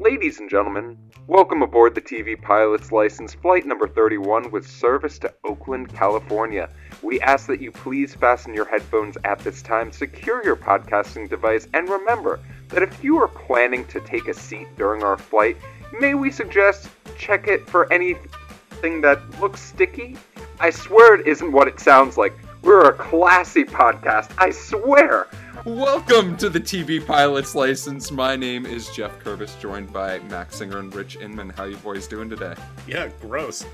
Ladies and gentlemen, welcome aboard the TV Pilot's License Flight number 31 with service to Oakland, California. We ask that you please fasten your headphones at this time, secure your podcasting device, and remember that if you are planning to take a seat during our flight, may we suggest check it for anything that looks sticky? I swear it isn't what it sounds like. We're a classy podcast, I swear. Welcome to the TV Pilot's License. My name is Geoff Kerbis, joined by Max Singer and Rich Inman. How you boys doing today? Yeah, gross.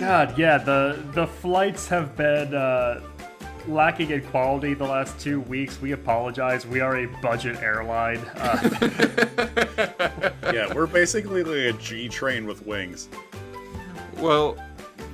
God, yeah, the the flights have been uh, lacking in quality the last two weeks. We apologize. We are a budget airline. Uh, Yeah, we're basically like a G train with wings. Well,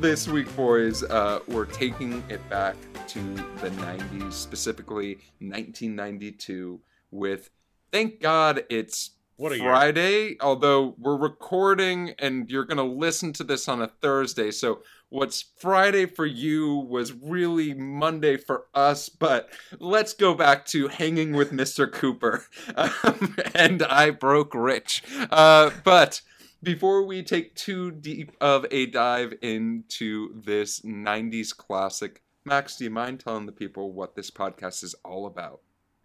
this week, boys, uh, we're taking it back to the 90s, specifically 1992, with thank God it's What a year. Friday, although we're recording and you're going to listen to this on a Thursday. So, what's Friday for you was really Monday for us, but let's go back to hanging with Mr. Cooper. Um, and I broke rich. Uh, but before we take too deep of a dive into this 90s classic, Max, do you mind telling the people what this podcast is all about?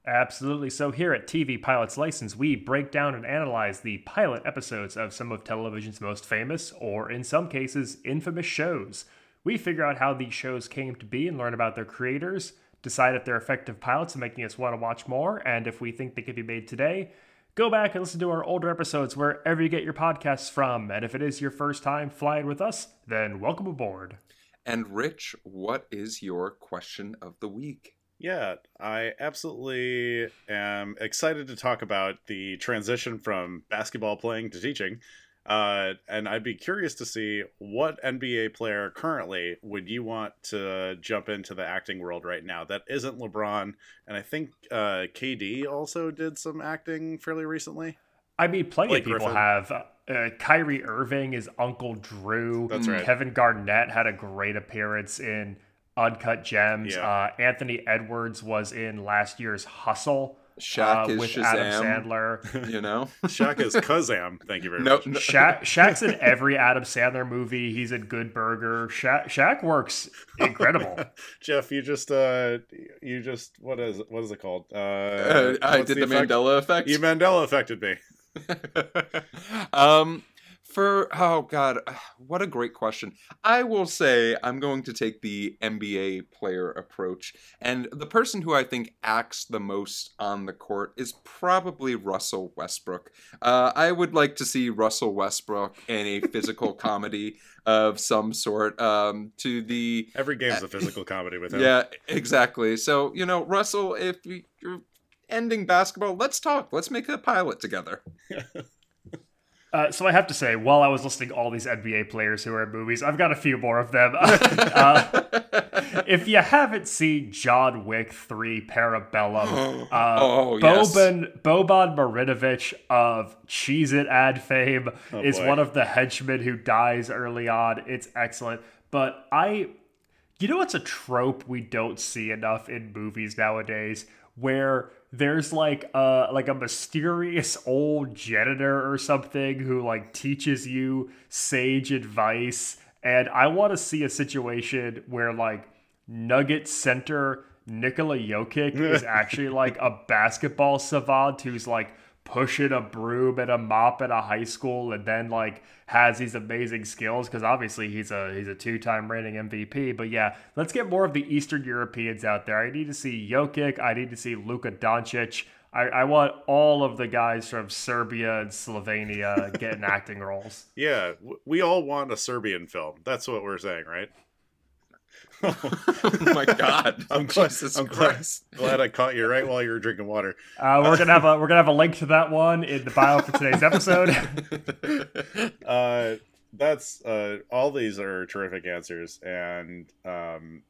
absolutely. So here at TV Pilot's License, we break down and analyze the pilot episodes of some of television's most famous, or in some cases, infamous shows. We figure out how these shows came to be and learn about their creators, decide if they're effective pilots and making us want to watch more, and if we think they could be made today. Go back and listen to our older episodes wherever you get your podcasts from. And if it is your first time flying with us, then welcome aboard. And Rich, what is your question of the week? Yeah, I absolutely am excited to talk about the transition from basketball playing to teaching. Uh, and I'd be curious to see what NBA player currently would you want to jump into the acting world right now that isn't LeBron. And I think uh, KD also did some acting fairly recently. I mean, plenty Blake of people Griffin. have. Uh, Kyrie Irving is Uncle Drew. That's right. Kevin Garnett had a great appearance in Uncut Gems. Yeah. Uh, Anthony Edwards was in last year's Hustle Shaq uh, is with Shazam, Adam Sandler. you know? Shaq is Kazam. Thank you very no, much. no, Shaq, Shaq's in every Adam Sandler movie. He's in Good Burger. Shaq, Shaq works incredible. Geoff, you just uh, you just what is what is it called? Uh, uh, I what's did the, effect? Mandela effect. You Mandela affected me. um for oh god what a great question. I will say i'm going to take the nba player approach and the person who i think acts the most on the court is probably russell westbrook. Uh, i would like to see russell westbrook in a physical comedy of some sort um, to the Every game's a physical comedy with him. yeah exactly. So you know russell if you- you're ending basketball let's talk. Let's make a pilot together Uh, so I have to say, while I was listing all these NBA players who are in movies, I've got a few more of them. uh, if you haven't seen John Wick 3 Parabellum, uh, Oh, yes. Boban, Boban Marjanović of Cheez It ad fame is boy. one of the henchmen who dies early on. It's excellent. But I, you know what's a trope we don't see enough in movies nowadays? Where there's like a like a mysterious old janitor or something who like teaches you sage advice. And I want to see a situation where like Nugget center Nikola Jokic is actually like a basketball savant who's like pushing a broom and a mop at a high school and then like has these amazing skills because obviously he's a he's a two-time reigning MVP. But yeah, let's get more of the Eastern Europeans out there. I need to see Jokic. I need to see Luka Doncic. I, I want all of the guys from Serbia and Slovenia getting acting roles. Yeah, we all want a Serbian film. That's what we're saying, right? Oh my god I'm glad, I'm glad, christ glad I caught you right while you were drinking water. Uh, we're gonna have a we're gonna have a link to that one in the bio for today's episode. Uh, that's uh, all these are terrific answers, and um,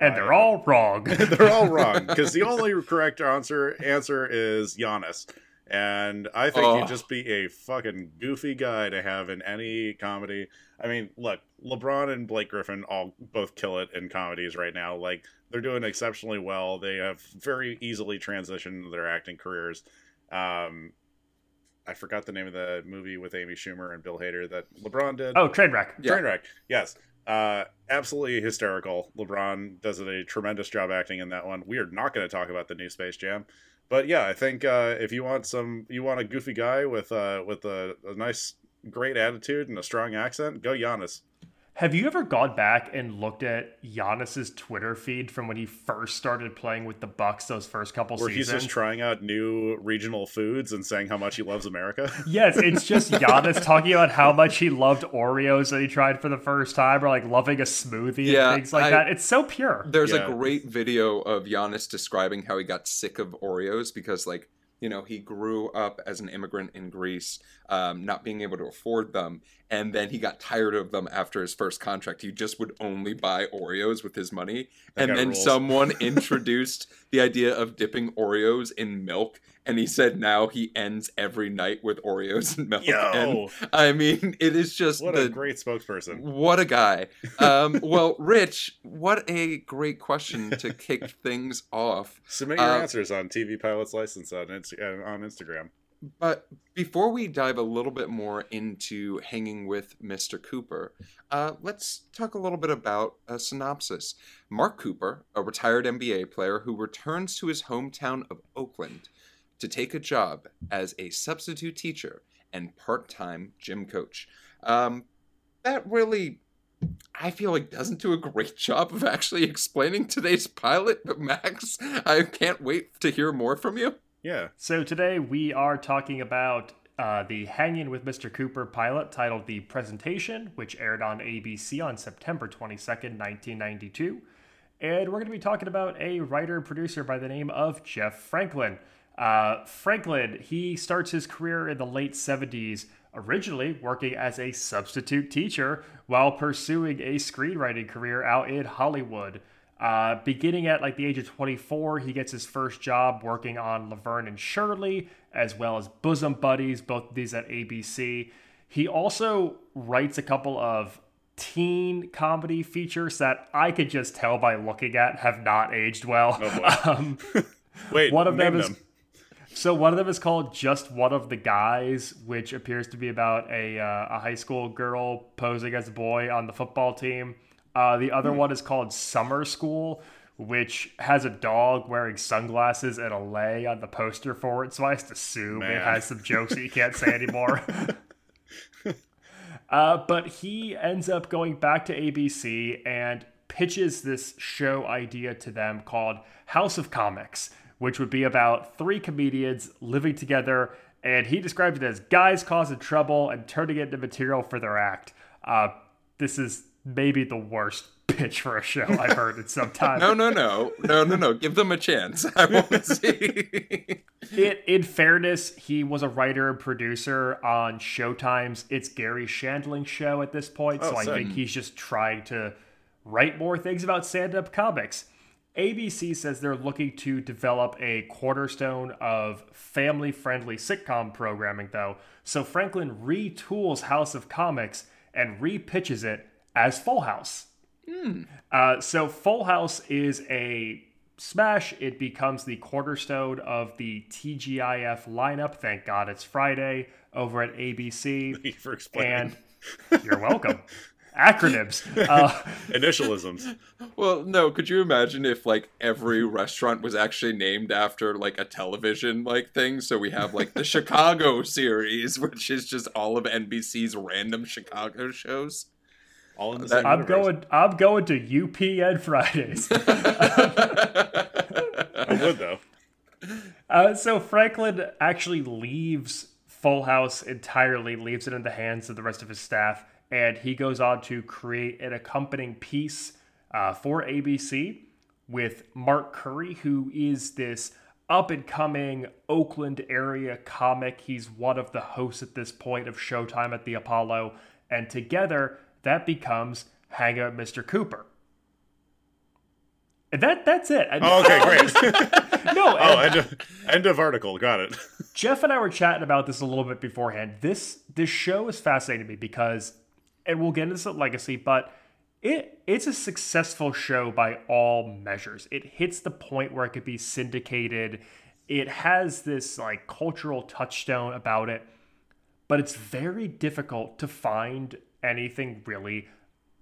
and they're all wrong. they're all wrong because the only correct answer answer is Giannis, And I think Oh. he'd just be a fucking goofy guy to have in any comedy. I mean, look, LeBron and Blake Griffin all both kill it in comedies right now. Like they're doing exceptionally well. They have very easily transitioned their acting careers. Um, I forgot the name of the movie with Amy Schumer and Bill Hader that LeBron did. Oh, Trainwreck. Yeah. Trainwreck. Yes. Uh, absolutely hysterical. LeBron does a tremendous job acting in that one. We are not going to talk about the new Space Jam, but yeah, I think uh, if you want some, you want a goofy guy with uh, with a, a nice, great attitude and a strong accent, go Giannis. Have you ever gone back and looked at Giannis's Twitter feed from when he first started playing with the Bucks those first couple seasons? Where he's just trying out new regional foods and saying how much he loves America. yes, it's just Giannis talking about how much he loved Oreos that he tried for the first time, or like loving a smoothie Yeah, and things like I- that. It's so pure. There's Yeah. a great video of Giannis describing how he got sick of Oreos because, like, you know, he grew up as an immigrant in Greece, um, not being able to afford them, and then he got tired of them after his first contract. He just would only buy Oreos with his money, That and then rules. someone introduced the idea of dipping Oreos in milk, and he said now he ends every night with Oreos and milk. And I mean, it is just what the a great spokesperson. what a guy. Um, well, Rich, what a great question to kick things off. Submit your Uh, answers on TV Pilot's License on, uh, on Instagram. But before we dive a little bit more into hanging with Mr. Cooper, uh, let's talk a little bit about a synopsis. Mark Cooper, a retired NBA player who returns to his hometown of Oakland to take a job as a substitute teacher and part time gym coach. Um, that really. I feel like doesn't do a great job of actually explaining today's pilot, but Max, I can't wait to hear more from you. Yeah. So today we are talking about uh, the Hanging with Mr. Cooper pilot titled The Presentation, which aired on ABC on September 22nd, 1992. And we're going to be talking about a writer producer by the name of Jeff Franklin. Uh, Franklin, he starts his career in the late 70s, originally working as a substitute teacher while pursuing a screenwriting career out in Hollywood. Uh, beginning at like the age of 24, he gets his first job working on Laverne and Shirley, as well as Bosom Buddies, both of these at ABC. He also writes a couple of teen comedy features that I could just tell by looking at have not aged well. Oh, um, Wait, one of them is so one of them is called just one of the guys which appears to be about a, uh, a high school girl posing as a boy on the football team. Uh, the other one is called summer school which has a dog wearing sunglasses and a lei on the poster for it. So i just assume it has some jokes that you can't say anymore. Uh, but he ends up going back to abc and pitches this show idea to them called house of comics which would be about three comedians living together and he described it as guys causing trouble and turning it into material for their act uh, this is maybe the worst pitch for a show i've heard in some time No, no, no, no, no, no. Give them a chance. I want to see. it, in fairness, he was a writer and producer on Showtime's It's Garry Shandling show at this point, so Oh, I think he's just trying to write more things about stand up comics. ABC says they're looking to develop a cornerstone of family friendly sitcom programming, though. So Franklin retools House of Comics and repitches it as Full House. Uh, so Full House is a smash. It becomes the cornerstone of the TGIF lineup. Thank God it's Friday over at ABC. Thank you for explaining. And you're welcome. Acronyms. Uh, Initialisms. well, no. Could you imagine if like every restaurant was actually named after like a television like thing? So we have like the Chicago series, which is just all of NBC's random Chicago shows. All in the same I'm universe. going. I'm going to UPN Fridays. I would though. Uh, so Franklin actually leaves Full House entirely, leaves it in the hands of the rest of his staff, and he goes on to create an accompanying piece uh, for ABC with Mark Curry, who is this up and coming Oakland area comic. He's one of the hosts at this point of Showtime at the Apollo, and together that becomes Hang Out Mr. Cooper. And that that's it. I- Oh, okay, great. no, Oh, end of, end of article. Got it. Geoff and I were chatting about this a little bit beforehand. This this show is fascinating to me because, and we'll get into some legacy, but it it's a successful show by all measures. It hits the point where it could be syndicated. It has this like cultural touchstone about it, but it's very difficult to find anything really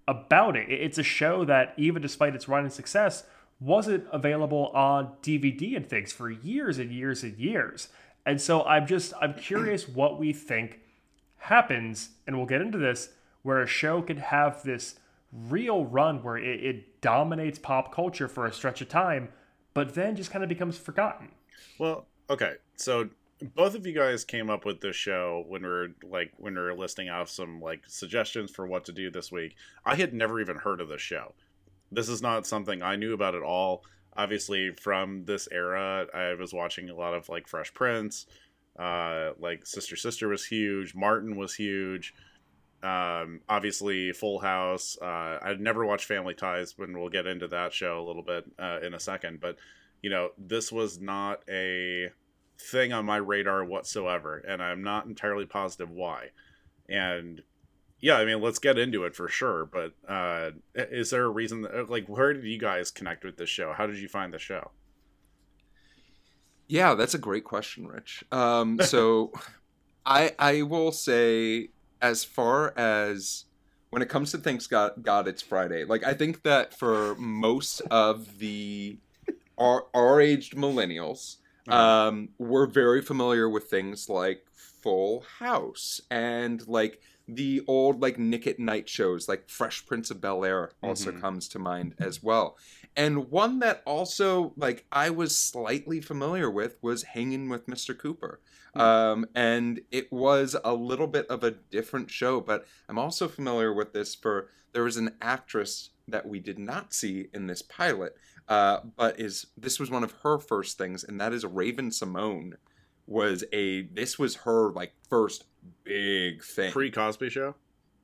about it. It- It's a show that, even despite its run and success, wasn't available on DVD and things for years and years and years. And so I'm just I'm curious what we think happens, and we'll get into this, where a show could have this real run where it, it dominates pop culture for a stretch of time, but then just kind of becomes forgotten. Well, okay. So both of you guys came up with this show when we are like when we are listing off some like suggestions for what to do this week. I had never even heard of this show. This is not something I knew about at all. Obviously, from this era, I was watching a lot of like Fresh Prince. Uh, like Sister Sister was huge. Martin was huge. Um, obviously, Full House. Uh, I'd never watched Family Ties, and we'll get into that show a little bit uh, in a second. But you know, this was not a thing on my radar whatsoever, and I'm not entirely positive why. And yeah, I mean, let's get into it for sure. But uh, is there a reason? That, like, where did you guys connect with this show? How did you find the show? Yeah, that's a great question, Rich. Um, so, I I will say, as far as when it comes to Thanks God, God It's Friday, like I think that for most of the our our aged millennials, um, we're very familiar with things like Full House and like the old like Nick at Nite shows, like Fresh Prince of Bel Air, also Mhm. comes to mind as well. And one that also like I was slightly familiar with was Hanging with Mr. Cooper. Hmm. Um, and it was a little bit of a different show, but I'm also familiar with this for there was an actress that we did not see in this pilot, uh, but is this was one of her first things, and that is Raven-Symoné was a this was her like first big thing. Pre Cosby Show.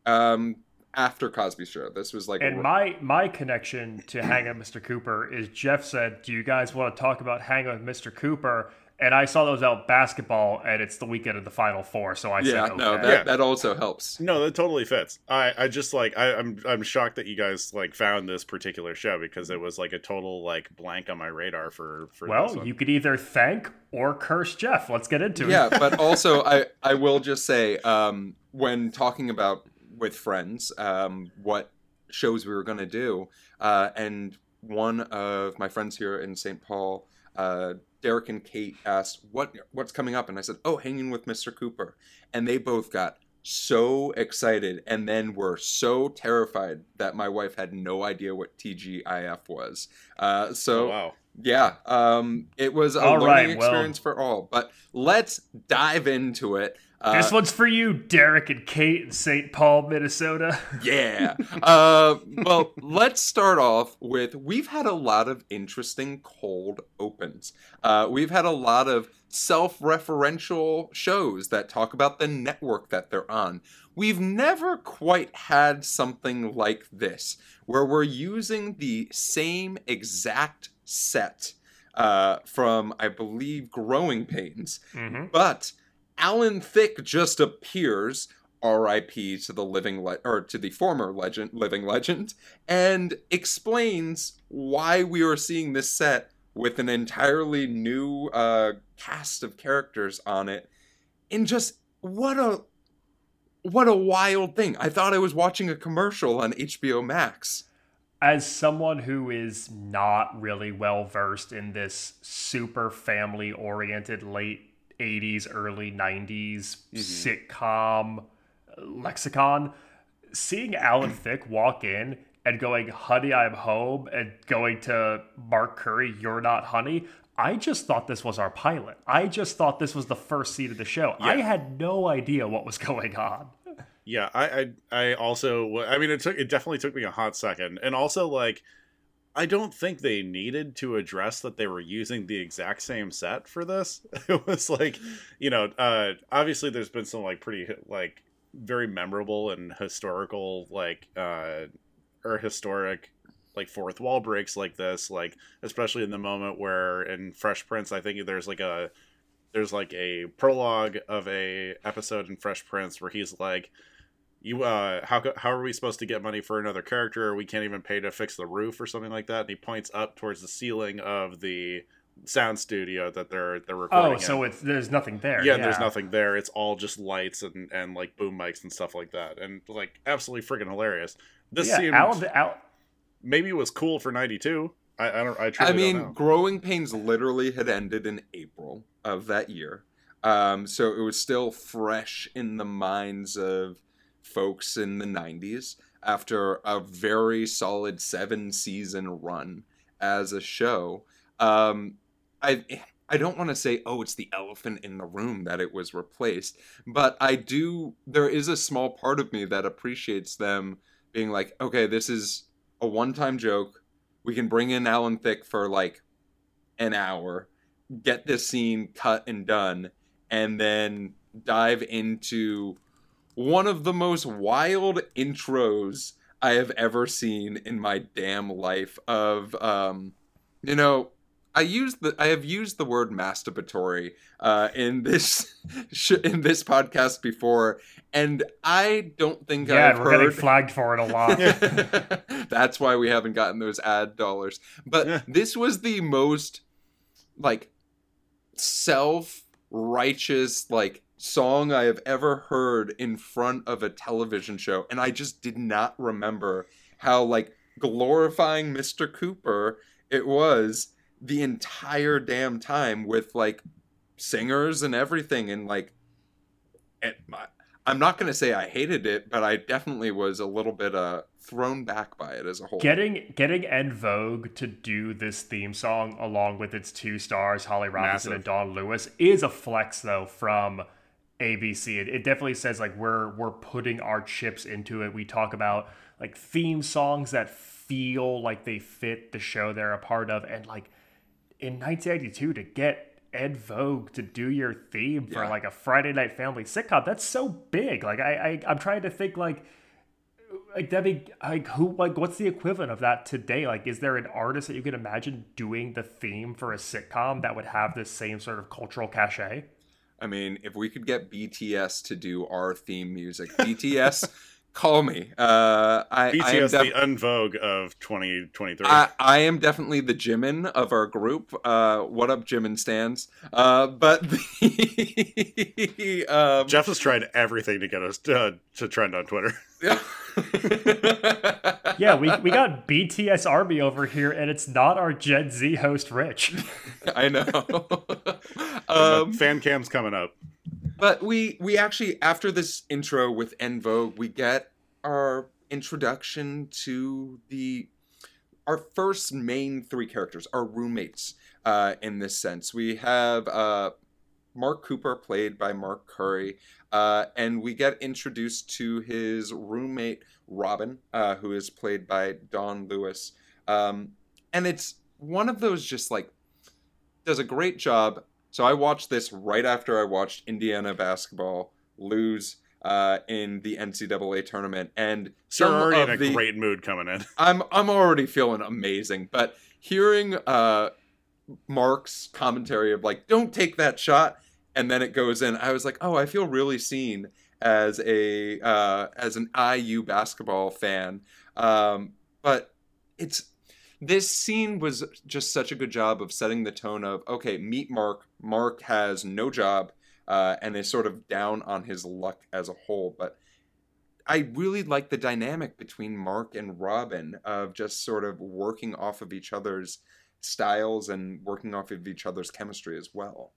um after Cosby Show. This was like And my my connection to Hangin' with Mr. Cooper is Geoff said, "Do you guys want to talk about Hangin' with Mr. Cooper?" And I saw those out basketball, and it's the weekend of the Final Four, so I yeah, said, "Okay." no, that, Yeah. that also helps. No, that totally fits. I, I just like I, I'm I'm shocked that you guys like found this particular show because it was like a total like blank on my radar for for this well, one. you could either thank or curse Geoff. Let's get into yeah, it. Yeah, but also I I will just say um, when talking about with friends um, what shows we were going to do, uh, and one of my friends here in St. Paul, uh, Derek and Kate asked what what's coming up, and I said, "Oh, Hanging with Mr. Cooper," and they both got so excited and then were so terrified that my wife had no idea what TGIF was. Uh, so oh, wow. yeah, um, it was a All learning right, well- experience for all. But let's dive into it. Uh, this one's for you, Derek and Kate in St. Paul, Minnesota. yeah. Uh, well, let's start off with we've had a lot of interesting cold opens. Uh, we've had a lot of self referential shows that talk about the network that they're on. We've never quite had something like this, where we're using the same exact set uh, from, I believe, Growing Pains, mm-hmm. but Alan Thicke just appears R.I.P. to the living le- or to the former legend, living legend, and explains why we are seeing this set with an entirely new uh, cast of characters on it. And just what a what a wild thing! I thought I was watching a commercial on HBO Max. As someone who is not really well versed in this super family oriented late 80s, early 90s mm-hmm. sitcom uh, lexicon, seeing Alan Thicke walk in and going, Honey, I'm home, and going to Mark Curry, You're Not Honey. I just thought this was our pilot. I just thought this was the first scene of the show. I had no idea what was going on. Yeah, I, I I also I mean it took it definitely took me a hot second. And also like I don't think they needed to address that they were using the exact same set for this. It was like, you know, uh obviously there's been some like pretty like very memorable and historical like uh or historic like fourth wall breaks like this, like especially in the moment where in Fresh Prince, I think there's like a there's like a prologue of a episode in Fresh Prince where he's like, "You, uh, how how are we supposed to get money for another character? We can't even pay to fix the roof or something like that." And he points up towards the ceiling of the sound studio that they're they're recording. Oh, so in. it's there's nothing there. yeah, and there's nothing there. It's all just lights and and like boom mics and stuff like that, and like absolutely freaking hilarious. This yeah, seemed Alan, Al, maybe it was cool for '92. I, I don't. I truly I mean, don't know. Growing Pains literally had ended in April of that year. Um, so it was still fresh in the minds of folks in the 90s after a very solid seven season run as a show. Um, I. I don't want to say, oh, it's the elephant in the room that it was replaced, but I do. There is a small part of me that appreciates them being like, okay, this is a one time joke we can bring in Alan Thicke for like an hour, get this scene cut and done, and then dive into one of the most wild intros I have ever seen in my damn life of um you know I use the I have used the word masturbatory uh, in this sh- in this podcast before, and I don't think yeah, I've we're heard getting flagged for it a lot. That's why we haven't gotten those ad dollars. But Yeah. this was the most like self-righteous like song I have ever heard in front of a television show and I just did not remember how like glorifying Mr. Cooper it was the entire damn time with like singers and everything and like it, I'm not going to say I hated it, but I definitely was a little bit uh thrown back by it as a whole. Getting getting En Vogue to do this theme song along with its two stars, Holly Robinson Massive. and Dawnn Lewis, is a flex though from ABC. It, it definitely says like we're we're putting our chips into it. We talk about like theme songs that feel like they fit the show they're a part of, and like in 1992 to get En Vogue to do your theme for Yeah. like a Friday night family sitcom, that's so big. Like I, I I'm trying to think like like that like who like what's the equivalent of that today like is there an artist that you can imagine doing the theme for a sitcom that would have this same sort of cultural cachet I mean, if we could get BTS to do our theme music, BTS, call me. Uh, I, I am BTS, def- the En Vogue of 2023. I, I am definitely the Jimin of our group. Uh, what up, Jimin stands? Uh, but the um, Geoff has tried everything to get us to, to trend on Twitter. yeah we, we got bts army over here and it's not our gen z host rich I know. Um, fan cam's coming up. But we we actually after this intro with En Vogue, we get our introduction to the our first main three characters, our roommates. Uh, in this sense, we have uh, Mark Cooper, played by Mark Curry, uh, and we get introduced to his roommate Robin, uh, who is played by Dawnn Lewis. Um, and it's one of those just like does a great job so I watched this right after I watched Indiana basketball lose uh, in the NCAA tournament, and So we're already in a the- great mood coming in. I'm I'm already feeling amazing, but hearing uh, Mark's commentary of like, "Don't take that shot," and then it goes in, I was like, "Oh, I feel really seen as a uh, as an IU basketball fan." Um, but it's this scene was just such a good job of setting the tone of okay, meet Mark. Mark has no job uh, and is sort of down on his luck as a whole, but I really like the dynamic between Mark and Robin of just sort of working off of each other's styles and working off of each other's chemistry as well.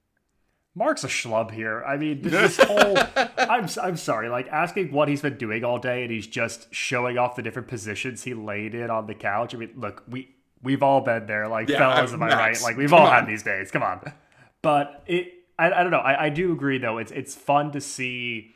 mark's a schlub here i mean this whole I'm, I'm sorry like asking what he's been doing all day and he's just showing off the different positions he laid in on the couch i mean look we we've all been there like Yeah, fellas am i right? Like we've Come all on. had these days. Come on. But it i, I don't know. I, I do agree though. It's it's fun to see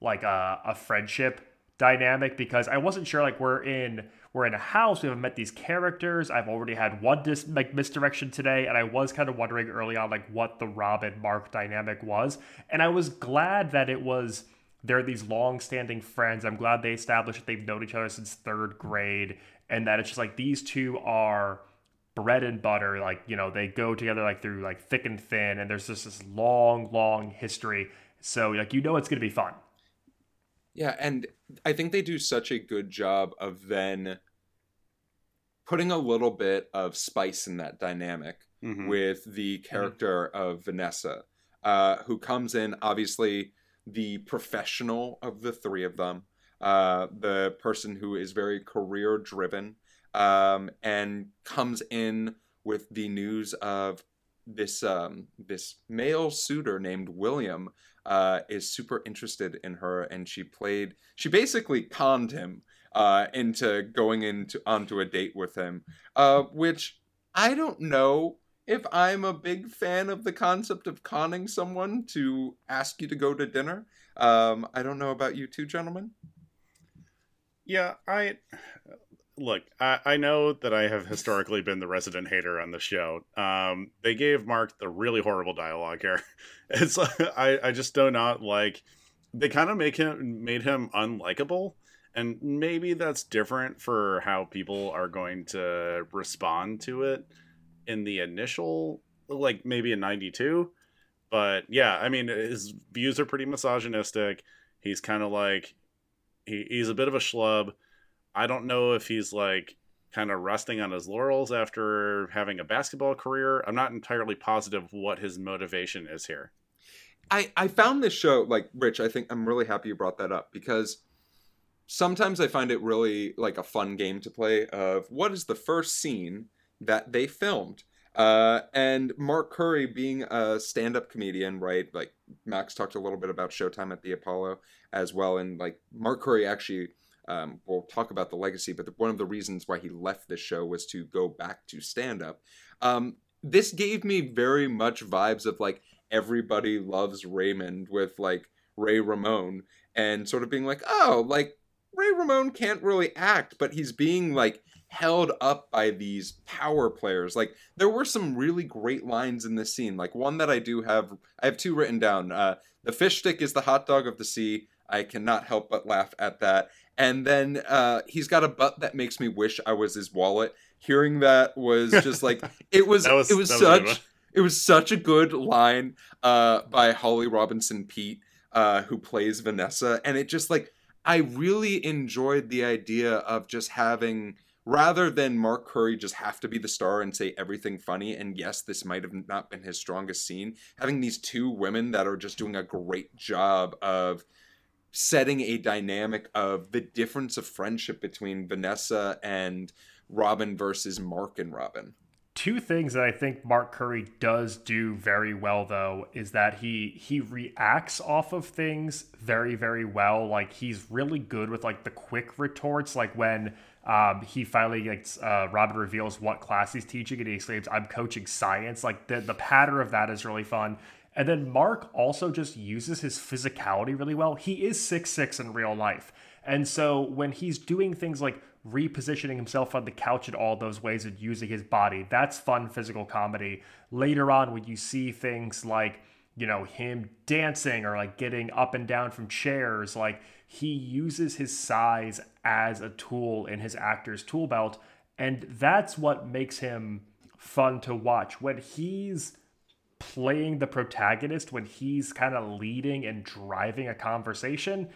like a, a friendship dynamic because i wasn't sure like we're in we're in a house. We haven't met these characters. I've already had one dis- like misdirection today and i was kind of wondering early on like what the robin mark dynamic was. And i was glad that it was they're these long-standing friends. I'm glad they established that they've known each other since third grade and that it's just like these two are bread and butter like you know they go together like through like thick and thin and there's just this long long history so like you know it's going to be fun yeah and i think they do such a good job of then putting a little bit of spice in that dynamic mm-hmm. with the character mm-hmm. of vanessa uh, who comes in obviously the professional of the three of them uh, the person who is very career driven um, and comes in with the news of this um, this male suitor named William uh, is super interested in her, and she played. She basically conned him uh, into going into onto a date with him, uh, which I don't know if I'm a big fan of the concept of conning someone to ask you to go to dinner. Um, I don't know about you two gentlemen. Yeah, I look, I, I, know that I have historically been the resident hater on the show. Um, they gave Mark the really horrible dialogue here. It's I, I just do not like. They kind of make him made him unlikable, and maybe that's different for how people are going to respond to it in the initial, like maybe in '92. But yeah, I mean, his views are pretty misogynistic. He's kind of like he, he's a bit of a schlub I don't know if he's like kind of resting on his laurels after having a basketball career. I'm not entirely positive what his motivation is here. I I found this show like Rich. I think I'm really happy you brought that up because sometimes I find it really like a fun game to play of what is the first scene that they filmed. Uh, and Mark Curry being a stand-up comedian, right? Like Max talked a little bit about Showtime at the Apollo as well, and like Mark Curry actually um, we'll talk about the legacy, but the, one of the reasons why he left this show was to go back to stand up. Um, this gave me very much vibes of like everybody loves Raymond with like Ray Romano and sort of being like, oh, like Ray Romano can't really act, but he's being like held up by these power players. Like there were some really great lines in this scene. Like one that I do have, I have two written down. Uh, the fish stick is the hot dog of the sea. I cannot help but laugh at that and then uh, he's got a butt that makes me wish I was his wallet. Hearing that was just like it was. was it was such. Was it was such a good line uh, by Holly Robinson Peete, uh, who plays Vanessa, and it just like I really enjoyed the idea of just having rather than Mark Curry just have to be the star and say everything funny. And yes, this might have not been his strongest scene. Having these two women that are just doing a great job of setting a dynamic of the difference of friendship between Vanessa and Robin versus Mark and Robin. Two things that I think Mark Curry does do very well though is that he he reacts off of things very very well. Like he's really good with like the quick retorts like when um, he finally gets uh, Robin reveals what class he's teaching and he exclaims, "I'm coaching science." Like the the pattern of that is really fun. And then Mark also just uses his physicality really well. He is six six in real life. And so when he's doing things like repositioning himself on the couch in all those ways and using his body, that's fun physical comedy. Later on, when you see things like, you know, him dancing or like getting up and down from chairs, like he uses his size as a tool in his actor's tool belt. And that's what makes him fun to watch. When he's playing the protagonist when he's kind of leading and driving a conversation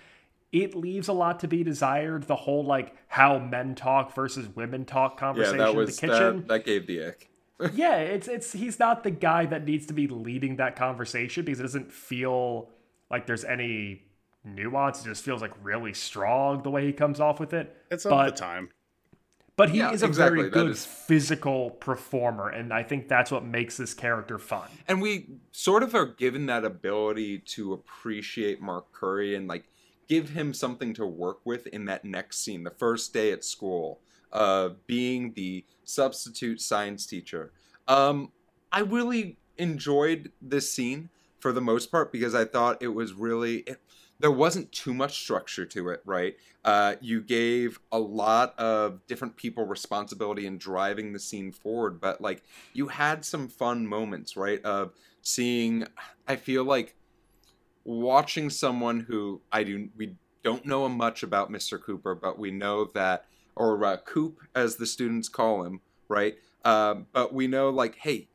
it leaves a lot to be desired. The whole like how men talk versus women talk conversation yeah, that was, in the kitchen that, that gave the ick. Yeah it's it's he's not the guy that needs to be leading that conversation because it doesn't feel like there's any nuance. It just feels like really strong the way he comes off with it. It's all the time but he yeah, is a exactly. very good is... physical performer, and I think that's what makes this character fun. And we sort of are given that ability to appreciate Mark Curry and like give him something to work with in that next scene, the first day at school, uh, being the substitute science teacher. Um, I really enjoyed this scene for the most part because I thought it was really. It, there wasn't too much structure to it, right? Uh, you gave a lot of different people responsibility in driving the scene forward, but like you had some fun moments, right? Of seeing, I feel like watching someone who I do, we don't know much about Mr. Cooper, but we know that or uh, Coop, as the students call him, right? Um, but we know, like, hey,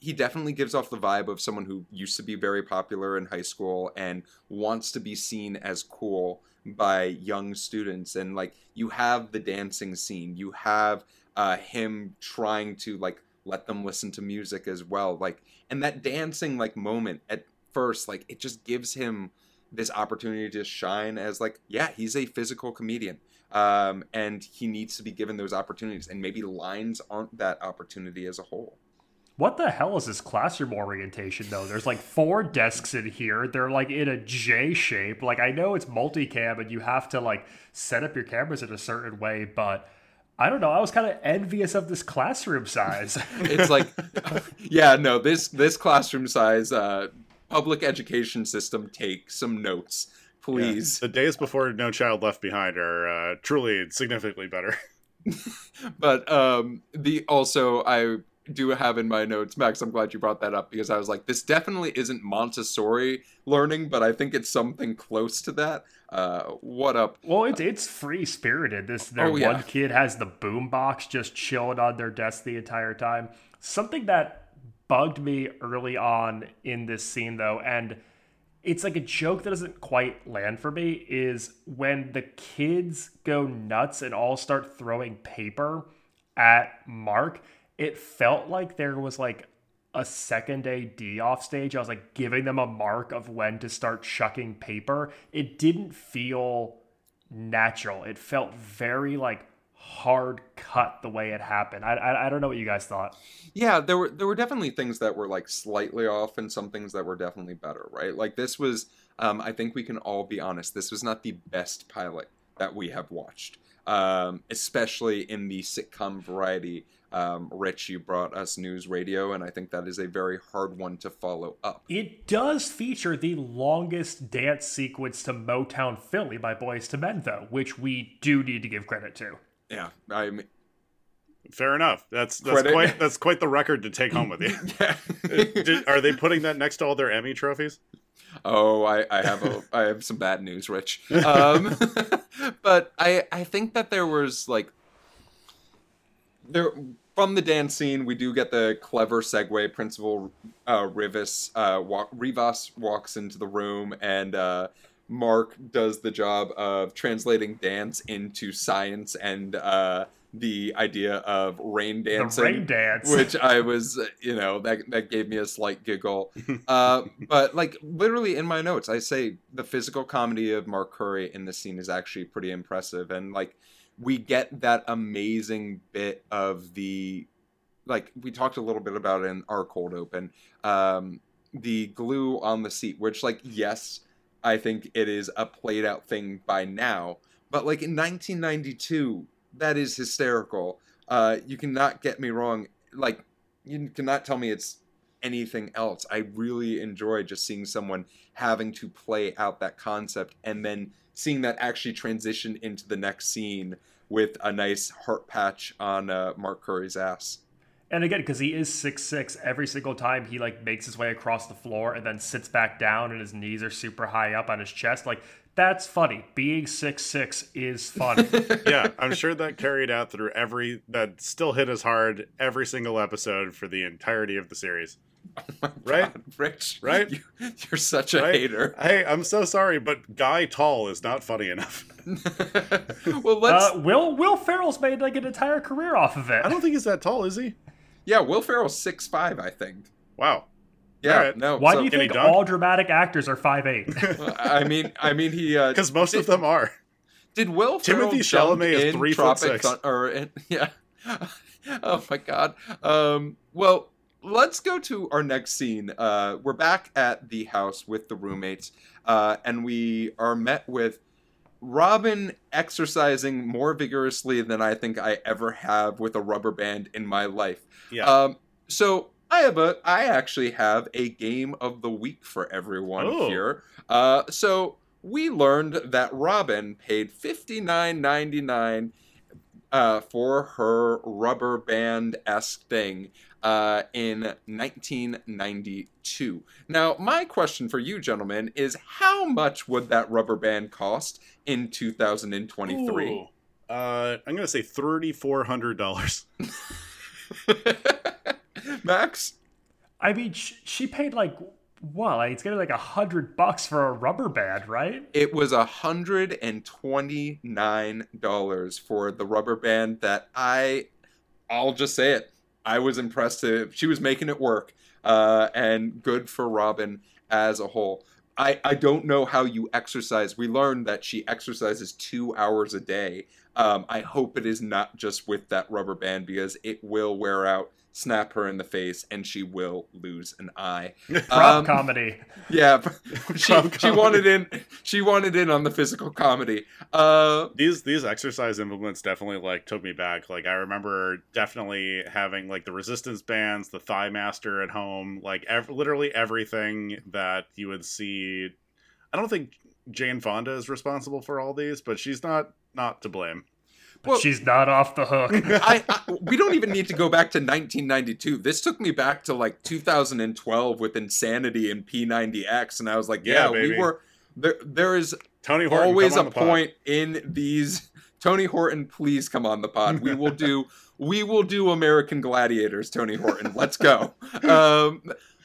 he definitely gives off the vibe of someone who used to be very popular in high school and wants to be seen as cool by young students. And like, you have the dancing scene, you have uh, him trying to like let them listen to music as well. Like, and that dancing like moment at first, like, it just gives him this opportunity to shine as like, yeah, he's a physical comedian um, and he needs to be given those opportunities. And maybe lines aren't that opportunity as a whole. What the hell is this classroom orientation though? There's like four desks in here. They're like in a J shape. Like I know it's multicam and you have to like set up your cameras in a certain way, but I don't know. I was kind of envious of this classroom size. it's like, yeah, no, this this classroom size uh, public education system. Take some notes please. Yeah. The days before No Child Left Behind are uh, truly significantly better. but um, the also I do have in my notes, Max. I'm glad you brought that up because I was like, this definitely isn't Montessori learning, but I think it's something close to that. Uh, what up? Well, it's it's free spirited. This their oh, yeah. one kid has the boom box just chilling on their desk the entire time. Something that bugged me early on in this scene though, and it's like a joke that doesn't quite land for me is when the kids go nuts and all start throwing paper at Mark, it felt like there was like a second AD off stage. I was like giving them a mark of when to start chucking paper. It didn't feel natural. It felt very like hard cut the way it happened. I, I, I don't know what you guys thought. Yeah, there were there were definitely things that were like slightly off, and some things that were definitely better. Right, like this was. Um, I think we can all be honest. This was not the best pilot that we have watched, um, especially in the sitcom variety. Um, Rich, you brought us NewsRadio, and I think that is a very hard one to follow up. It does feature the longest dance sequence to Motown Philly by Boyz II Men, though, which we do need to give credit to. Yeah, I mean, fair enough. That's that's credit. quite that's quite the record to take home with you. yeah. Did, are they putting that next to all their Emmy trophies? Oh, I, I have a I have some bad news, Rich. Um, but I I think that there was like there from the dance scene we do get the clever segue. Principal uh, Rivas uh, walk, Rivas walks into the room and uh, Mark does the job of translating dance into science and uh, the idea of rain dancing, the rain dance, which I was, you know, that that gave me a slight giggle. Uh, but like literally in my notes, I say the physical comedy of Mark Curry in this scene is actually pretty impressive, and like we get that amazing bit of the, like we talked a little bit about in our cold open, um, the glue on the seat, which like yes I think it is a played out thing by now. But like in 1992, that is hysterical. Uh, you cannot get me wrong. Like you cannot tell me it's anything else. I really enjoy just seeing someone having to play out that concept and then seeing that actually transition into the next scene with a nice heart patch on uh, Mark Curry's ass. And again, because he is six six, every single time he like makes his way across the floor and then sits back down and his knees are super high up on his chest, like that's funny. Being six six is funny. yeah, I'm sure that carried out through every that still hit as hard every single episode for the entirety of the series. Oh right, God, Rich. Right, you, are such a right? hater. Hey, I'm so sorry, but Guy Tall is not funny enough. well, let's. Uh, Will Will Ferrell's made like an entire career off of it. I don't think he's that tall, is he? Yeah, Will Ferrell's six five, I think. Wow. Yeah, right. no. Why so, do you think all dramatic actors are five eight? I mean, I mean, he because uh, most did, of them are. Did Will Timothée Chalamet is three foot six? Thun- or in, yeah. oh my god. Um. Well, let's go to our next scene. Uh, we're back at the house with the roommates, uh, and we are met with Robin exercising more vigorously than I think I ever have with a rubber band in my life. Yeah. Um, so I have a I actually have a game of the week for everyone Ooh. here. Uh, so we learned that Robin paid fifty nine ninety nine uh, for her rubber band esque thing uh, in 1992. Now, my question for you, gentlemen, is how much would that rubber band cost in 2023? Ooh. Uh, I'm gonna say thirty four hundred dollars. Max? I mean, she, she paid like what? Like, it's gonna be like a hundred bucks for a rubber band, right? It was a hundred and twenty nine dollars for the rubber band that I I'll just say it. I was impressed to she was making it work. Uh, and good for Robin as a whole. I, I don't know how you exercise. We learned that she exercises two hours a day. Um, I hope it is not just with that rubber band because it will wear out snap her in the face, and she will lose an eye. Prop Um, comedy. Yeah, she, Prop she wanted in. She wanted in on the physical comedy. Uh, These these exercise implements definitely like took me back. Like I remember definitely having like the resistance bands, the thigh master at home, like ev- literally everything that you would see. I don't think Jane Fonda is responsible for all these, but she's not not to blame. But well- she's not off the hook. I, I we don't even need to go back to 1992. This took me back to like 2012 with Insanity and P90X, and I was like, yeah, Yeah, we were there. There is Tony Horton always a point in these. Tony Horton, please come on the pod. We will do. we will do American Gladiators. Tony Horton, let's go. Um,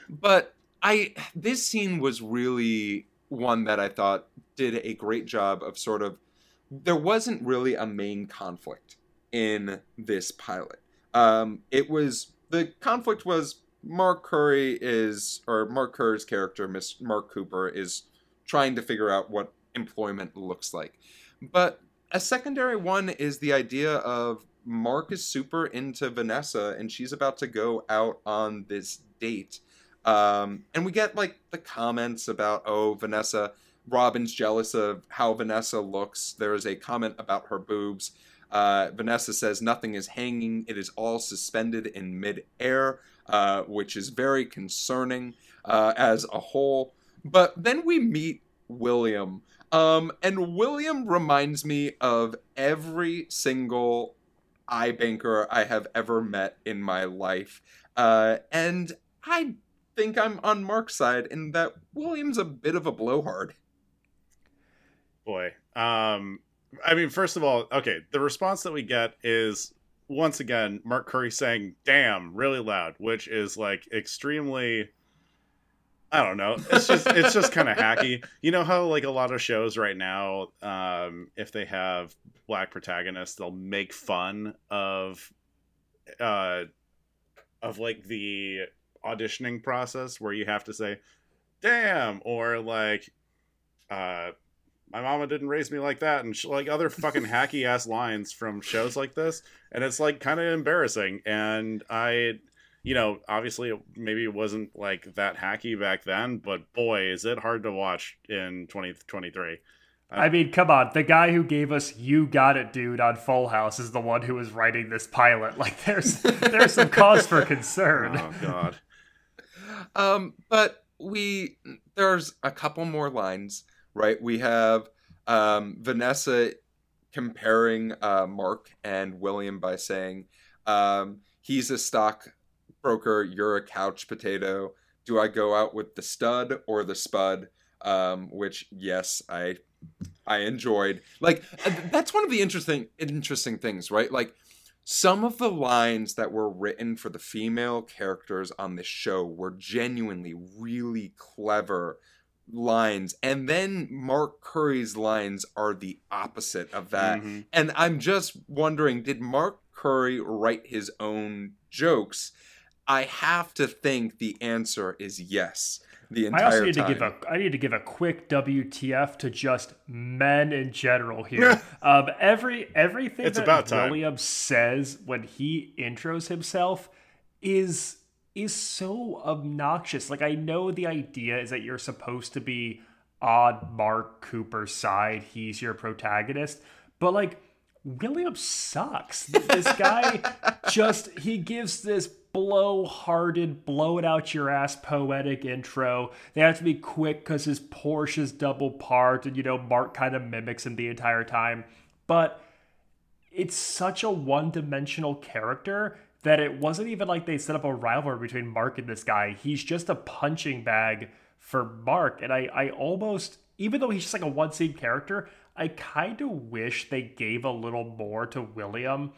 but I this scene was really one that I thought did a great job of sort of. There wasn't really a main conflict in this pilot. Um, it was the conflict was Mark Curry is or Mark Curry's character, Miss Mark Cooper, is trying to figure out what employment looks like. But a secondary one is the idea of Mark is super into Vanessa and she's about to go out on this date. Um, and we get like the comments about, oh, Vanessa, Robin's jealous of how Vanessa looks. There is a comment about her boobs. Uh, Vanessa says nothing is hanging, it is all suspended in midair, uh, which is very concerning uh, as a whole. But then we meet William. Um, and William reminds me of every single iBanker I have ever met in my life. Uh, and I think I'm on Mark's side in that William's a bit of a blowhard. Boy. Um I mean, first of all, okay, the response that we get is once again Mark Curry saying "damn" really loud, which is like extremely I don't know. It's just it's just kind of hacky. You know how like a lot of shows right now um if they have black protagonists, they'll make fun of uh of like the auditioning process where you have to say "damn" or like uh my mama didn't raise me like that and sh- like other fucking hacky ass lines from shows like this and it's like kind of embarrassing and i you know obviously it, maybe it wasn't like that hacky back then but boy is it hard to watch in 2023 I mean, come on. The guy who gave us "You Got It, Dude" on Full House is the one who was writing this pilot. Like, there's there's some cause for concern. oh god Um, but we there's a couple more lines, right? We have um, Vanessa comparing uh, Mark and William by saying, um, "He's a stock broker, you're a couch potato. Do I go out with the stud or the spud?" Um, which yes, I I enjoyed. Like uh, that's one of the interesting interesting things, right? Like some of the lines that were written for the female characters on this show were genuinely really clever lines and then Mark Curry's lines are the opposite of that Mhm. and I'm just wondering did Mark Curry write his own jokes I have to think the answer is yes the entire I also need time to give a I need to give a quick WTF to just men in general here. um, every everything It's that about. William says when he intros himself is is so obnoxious. Like I know the idea is that you're supposed to be on Mark Cooper's side. He's your protagonist, but like William sucks. This guy just he gives this blow-hearted, blow it out your ass poetic intro. They have to be quick because his Porsche's double parked, and you know Mark kind of mimics him the entire time. But it's such a one-dimensional character that it wasn't even like they set up a rivalry between Mark and this guy. He's just a punching bag for Mark, and I I almost even though he's just like a one scene character, I kind of wish they gave a little more to William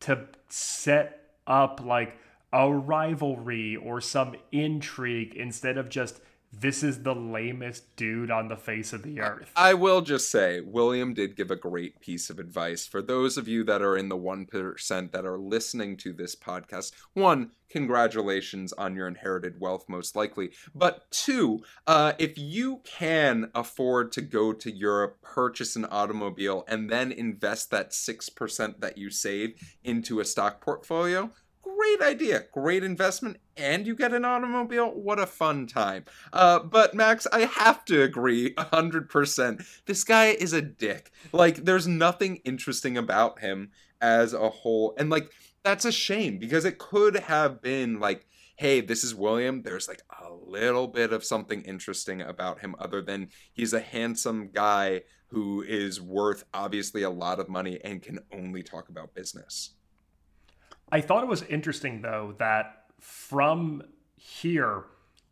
to set up like a rivalry or some intrigue instead of just this is the lamest dude on the face of the earth. I will just say, William did give a great piece of advice for those of you that are in the 1% that are listening to this podcast. One, congratulations on your inherited wealth, most likely. But two, uh, if you can afford to go to Europe, purchase an automobile, and then invest that 6% that you save into a stock portfolio, great idea, great investment, and you get an automobile. What a fun time. Uh, but Max, I have to agree 100%. This guy is a dick. Like, there's nothing interesting about him as a whole. And, like, that's a shame because it could have been like, hey, this is William. There's like a little bit of something interesting about him other than he's a handsome guy who is worth obviously a lot of money and can only talk about business. I thought it was interesting though that from here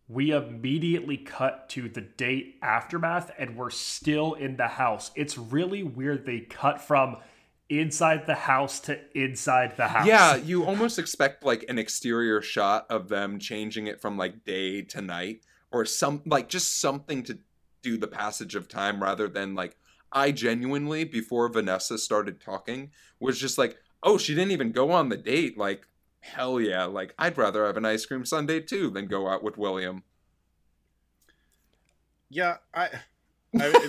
we immediately cut to the date aftermath and we're still in the house. It's really weird they cut from inside the house to inside the house. Yeah, you almost expect like an exterior shot of them changing it from like day to night or some like just something to do the passage of time rather than like I genuinely before Vanessa started talking was just like oh, she didn't even go on the date. Like, hell yeah. Like, I'd rather have an ice cream sundae too than go out with William. Yeah, I. I okay.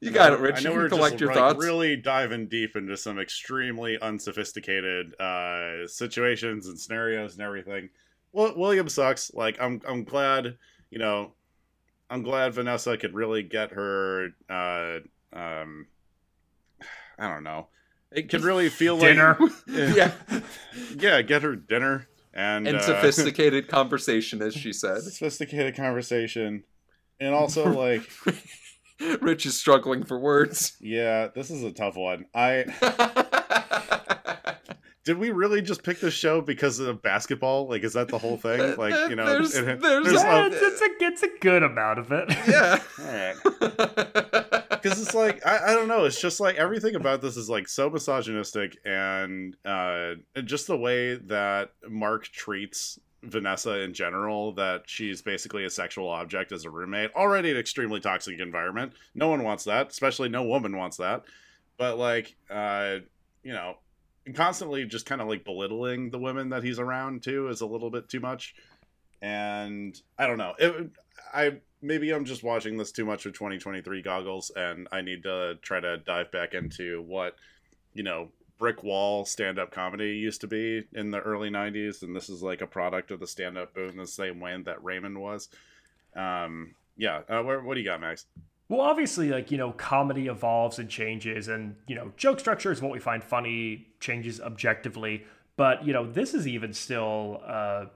you got it, Rich. I know you we're collect just, your like, thoughts. Really diving deep into some extremely unsophisticated uh, situations and scenarios and everything. Well, William sucks. Like, I'm, I'm glad, you know, I'm glad Vanessa could really get her uh, um, I don't know. It can really feel dinner. like yeah, yeah. Get her dinner and and uh, sophisticated conversation, as she said. Sophisticated conversation, and also like Rich is struggling for words. Yeah, this is a tough one. I did we really just pick this show because of basketball? Like, is that the whole thing? Like, you know, there's, it, there's, there's yeah, it's, it's, a it's a good amount of it. Yeah. All right it's like I, I don't know. It's just like everything about this is like so misogynistic and uh just the way that mark treats vanessa in general that she's basically a sexual object as a roommate already an extremely toxic environment. No one wants that especially no woman wants that. But like uh you know constantly just kind of like belittling the women that he's around too is a little bit too much. And i don't know. It, i maybe I'm just watching this too much with 2023 goggles, and I need to try to dive back into what you know brick wall stand up comedy used to be in the early 90s, and this is like a product of the stand up boom the same way that Raymond was. Um, yeah, uh, what, what do you got, Max? Well, obviously, like, you know, comedy evolves and changes, and, you know, joke structure is what we find funny, changes objectively. But, you know, this is even still uh,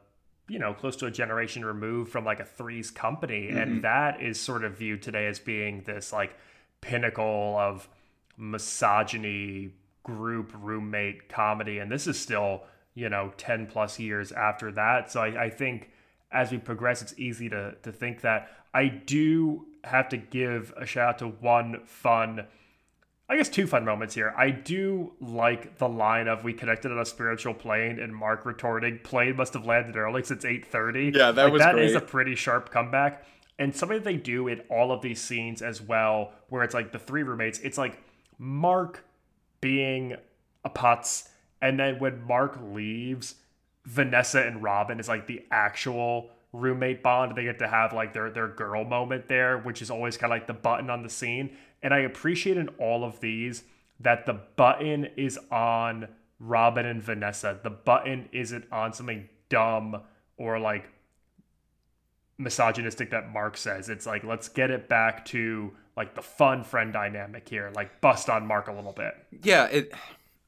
you know close to a generation removed from like a threes company. Mm-hmm. and that is sort of viewed today as being this like pinnacle of misogyny group roommate comedy. And this is still you know 10 plus years after that. So i, I think as we progress it's easy to to think that. I do have to give a shout out to one fun I guess two fun moments here. I do like the line of "We connected on a spiritual plane," and Mark retorting, "Plane must have landed early since eight 8.30. Yeah, that like, was that great. is a pretty sharp comeback. And something that they do in all of these scenes as well, where it's like the three roommates. It's like Mark being a putz, and then when Mark leaves, Vanessa and Robin is like the actual roommate bond. They get to have like their their girl moment there, which is always kind of like the button on the scene. And I appreciate in all of these that the button is on Robin and Vanessa. The button isn't on something dumb or like misogynistic that Mark says. It's like let's get it back to like the fun friend dynamic here, like bust on Mark a little bit. Yeah, it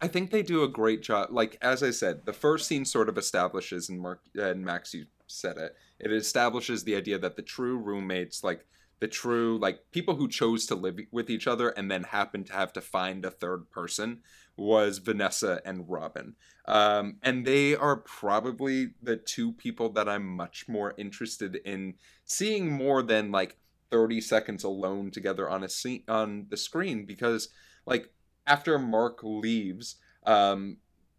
I think they do a great job. Like as I said, the first scene sort of establishes and Mark and Max you said it. It establishes the idea that the true roommates like the true like people who chose to live with each other and then happened to have to find a third person was Vanessa and Robin. Um, and they are probably the two people that I'm much more interested in seeing more than like 30 seconds alone together on a scene on the screen because like after Mark leaves, um,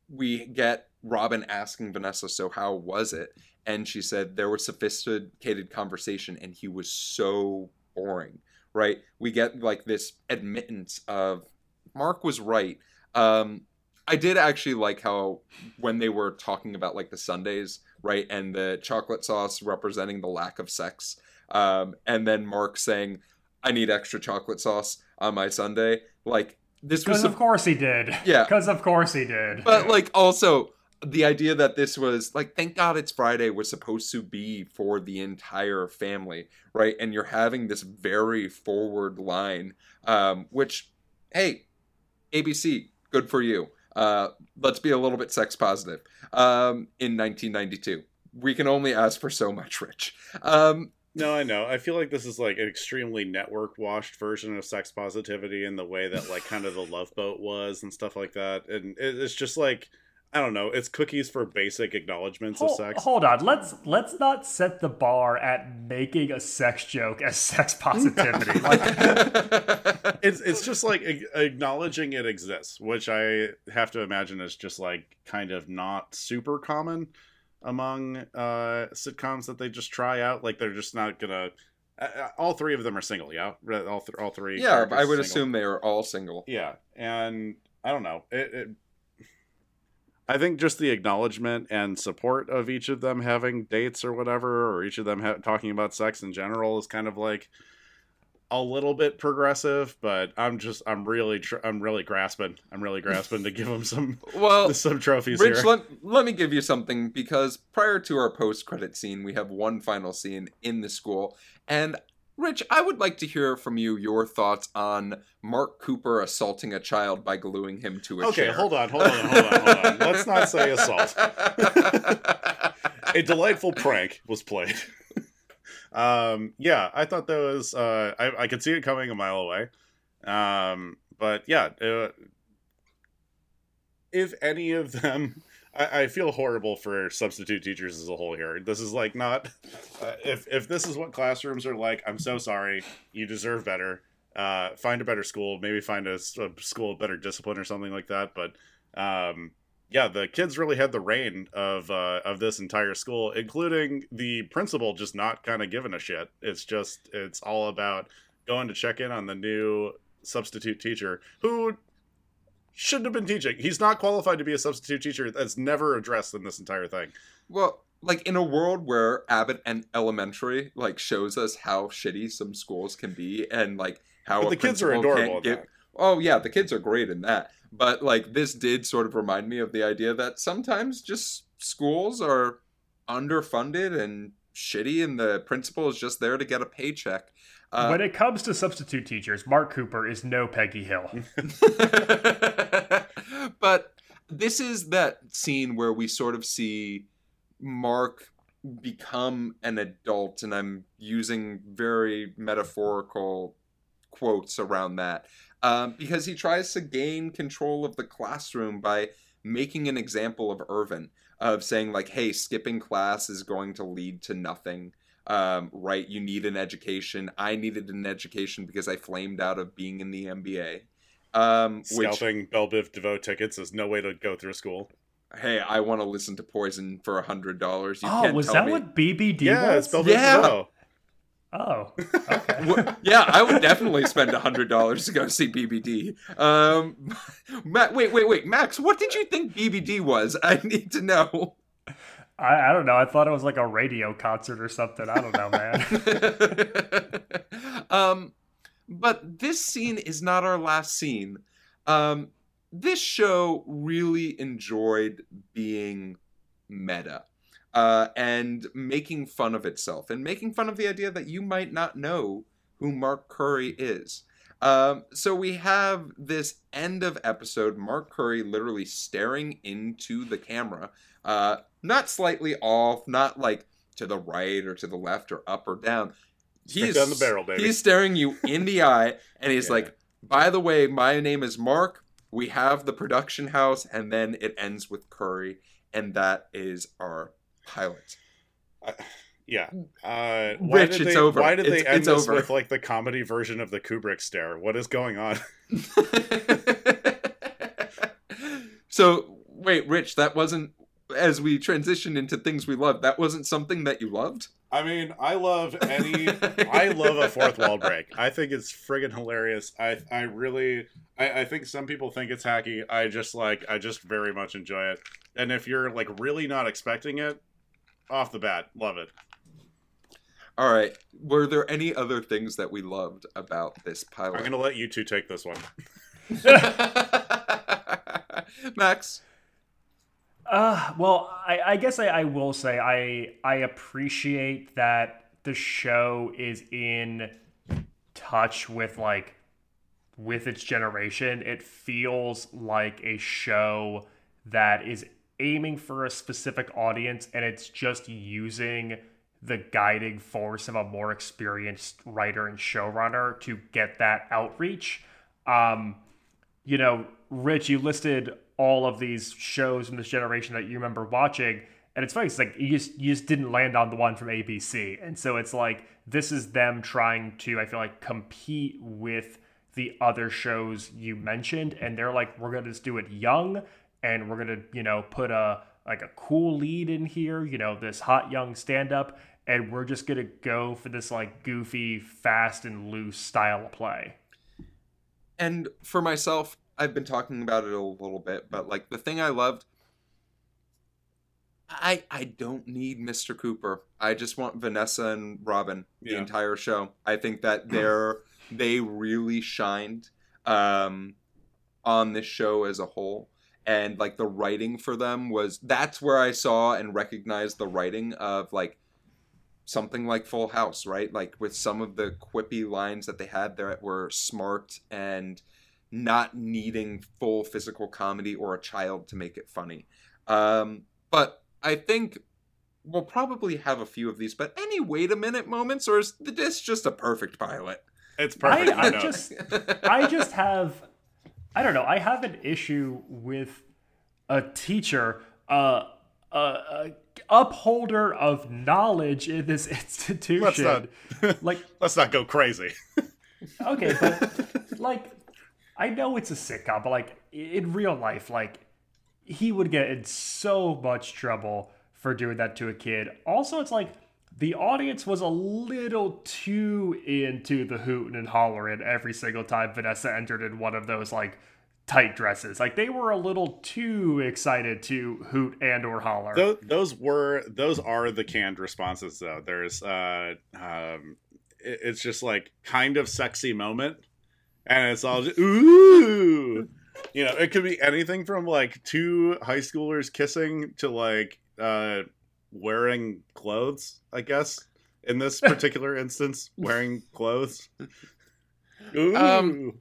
we get Robin asking Vanessa, "So how was it?" And she said there was sophisticated conversation, and he was so boring. Right? We get like this admittance of Mark was right. Um, I did actually like how when they were talking about like the sundaes, right, and the chocolate sauce representing the lack of sex, um, and then Mark saying, "I need extra chocolate sauce on my sundae." Like this was, Because of course he did. Yeah. Because of course he did. but like also the idea that this was like, thank God it's Friday was supposed to be for the entire family, right? And you're having this very forward line, um, which, hey, ABC, good for you. Uh, let's be a little bit sex positive. Um, in 1992, we can only ask for so much, Rich. Um, No, I know. I feel like this is like an extremely network washed version of sex positivity in the way that like kind of the Love Boat was and stuff like that. And it's just like I don't know. It's cookies for basic acknowledgments of sex. hold on, let's let's not set the bar at making a sex joke as sex positivity. like, It's it's just like a- acknowledging it exists, which I have to imagine is just like kind of not super common among uh sitcoms that they just try out. Like they're just not gonna. Uh, uh, all three of them are single, yeah. All th- all three. yeah, I would single. assume they are all single. Yeah, and I don't know. It, it, I think just the acknowledgement and support of each of them having dates or whatever, or each of them ha- talking about sex in general, is kind of like a little bit progressive. But I'm just, I'm really, tr- I'm really grasping, I'm really grasping to give them some Well, some trophies Rich, here. let, let me give you something because prior to our post credit scene, we have one final scene in the school. And Rich, I would like to hear from you your thoughts on Mark Cooper assaulting a child by gluing him to a Okay, chair. Okay, hold on, hold on, hold on, hold on. Let's not say assault. a delightful prank was played. um, yeah, I thought that was. Uh, I I could see it coming a mile away. Um, but yeah, uh, if any of them, I, I feel horrible for substitute teachers as a whole here. This is like not. Uh, if if this is what classrooms are like, I'm so sorry. You deserve better. Uh, find a better school. Maybe find a school of better discipline or something like that. But um, yeah, the kids really had the reign of uh, of this entire school, including the principal just not kind of giving a shit. It's just it's all about going to check in on the new substitute teacher who shouldn't have been teaching. He's not qualified to be a substitute teacher. That's never addressed in this entire thing. Well, like in a world where Abbott and Elementary like shows us how shitty some schools can be, and like how the kids are adorable. can't At give- Oh yeah, the kids are great in that. But like this did sort of remind me of the idea that sometimes just schools are underfunded and shitty and the principal is just there to get a paycheck. Uh, when it comes to substitute teachers, Mark Cooper is no Peggy Hill. but this is that scene where we sort of see Mark become an adult, and I'm using very metaphorical quotes around that um, because he tries to gain control of the classroom by making an example of Irvin of saying like, "Hey, skipping class is going to lead to nothing." Um, right, you need an education. I needed an education because I flamed out of being in the NBA. Um, which Scalping Belle Biv DeVoe tickets is no way to go through school. hey, I want to listen to Poison for a hundred dollars. You oh, can't was tell that me. what BBD yeah, was? it's Belle Biv Yeah. DeVoe. Oh, okay. Wha- yeah, I would definitely spend a hundred dollars to go see BBD. Um, Ma- wait, wait, wait, Max, what did you think BBD was? I need to know. I, I don't know. I thought it was like a radio concert or something. I don't know, man. um, but this scene is not our last scene. Um, this show really enjoyed being meta uh, and making fun of itself and making fun of the idea that you might not know who Mark Curry is. Um, so we have this end of episode, Mark Curry literally staring into the camera, uh, not slightly off, not like to the right or to the left or up or down. Straight down the barrel, baby. He's staring you in the eye, and he's Yeah. like, "By the way, my name is Mark. We have the production house, and then it ends with Curry, and that is our pilot." Yeah. Uh, why Rich, did it's they, over. Why did they end it's this over. with like the comedy version of the Kubrick stare? What is going on? so wait, Rich, that wasn't as we transition into things we love. That wasn't something that you loved. I mean, I love any. I love a fourth wall break. I think it's friggin' hilarious. I I really. I, I think some people think it's hacky. I just like. I just very much enjoy it. And if you're like really not expecting it, off the bat, love it. All right. Were there any other things that we loved about this pilot? I'm gonna let you two take this one. Max. Uh, well, I, I guess I, I will say I I appreciate that the show is in touch with like with its generation. It feels like a show that is aiming for a specific audience and it's just using the guiding force of a more experienced writer and showrunner to get that outreach. Um, you know, Rich, you listed all of these shows from this generation that you remember watching, and it's funny. It's like you just you just didn't land on the one from ABC, and so it's like this is them trying to I feel like compete with the other shows you mentioned, and they're like, we're gonna just do it young, and we're gonna you know put a like a cool lead in here, you know, this hot young stand up, and we're just gonna go for this like goofy, fast and loose style of play. And for myself, I've been talking about it a little bit, but like the thing I loved I I don't need Mr. Cooper. I just want Vanessa and Robin the Yeah. entire show. I think that they're they really shined um on this show as a whole. And like the writing for them was that's where I saw and recognized the writing of like something like Full House, right? Like with some of the quippy lines that they had there that were smart and not needing full physical comedy or a child to make it funny. Um, but I think we'll probably have a few of these. But any wait a minute moments, or is the this just a perfect pilot? It's perfect. I, I know. just I just have I don't know, I have an issue with a teacher, uh, a, a upholder of knowledge in this institution. Let's not. like Let's not go crazy. okay, but like I know it's a sitcom, but like in real life, like he would get in so much trouble for doing that to a kid. Also, it's like the audience was a little too into the hooting and hollering every single time Vanessa entered in one of those like tight dresses. Like they were a little too excited to hoot and or holler. those, those were those are the canned responses though there's uh um it's just like kind of sexy moment and it's all just, ooh. You know it could be anything from like two high schoolers kissing to like uh wearing clothes i guess in this particular instance wearing clothes. Ooh. Um,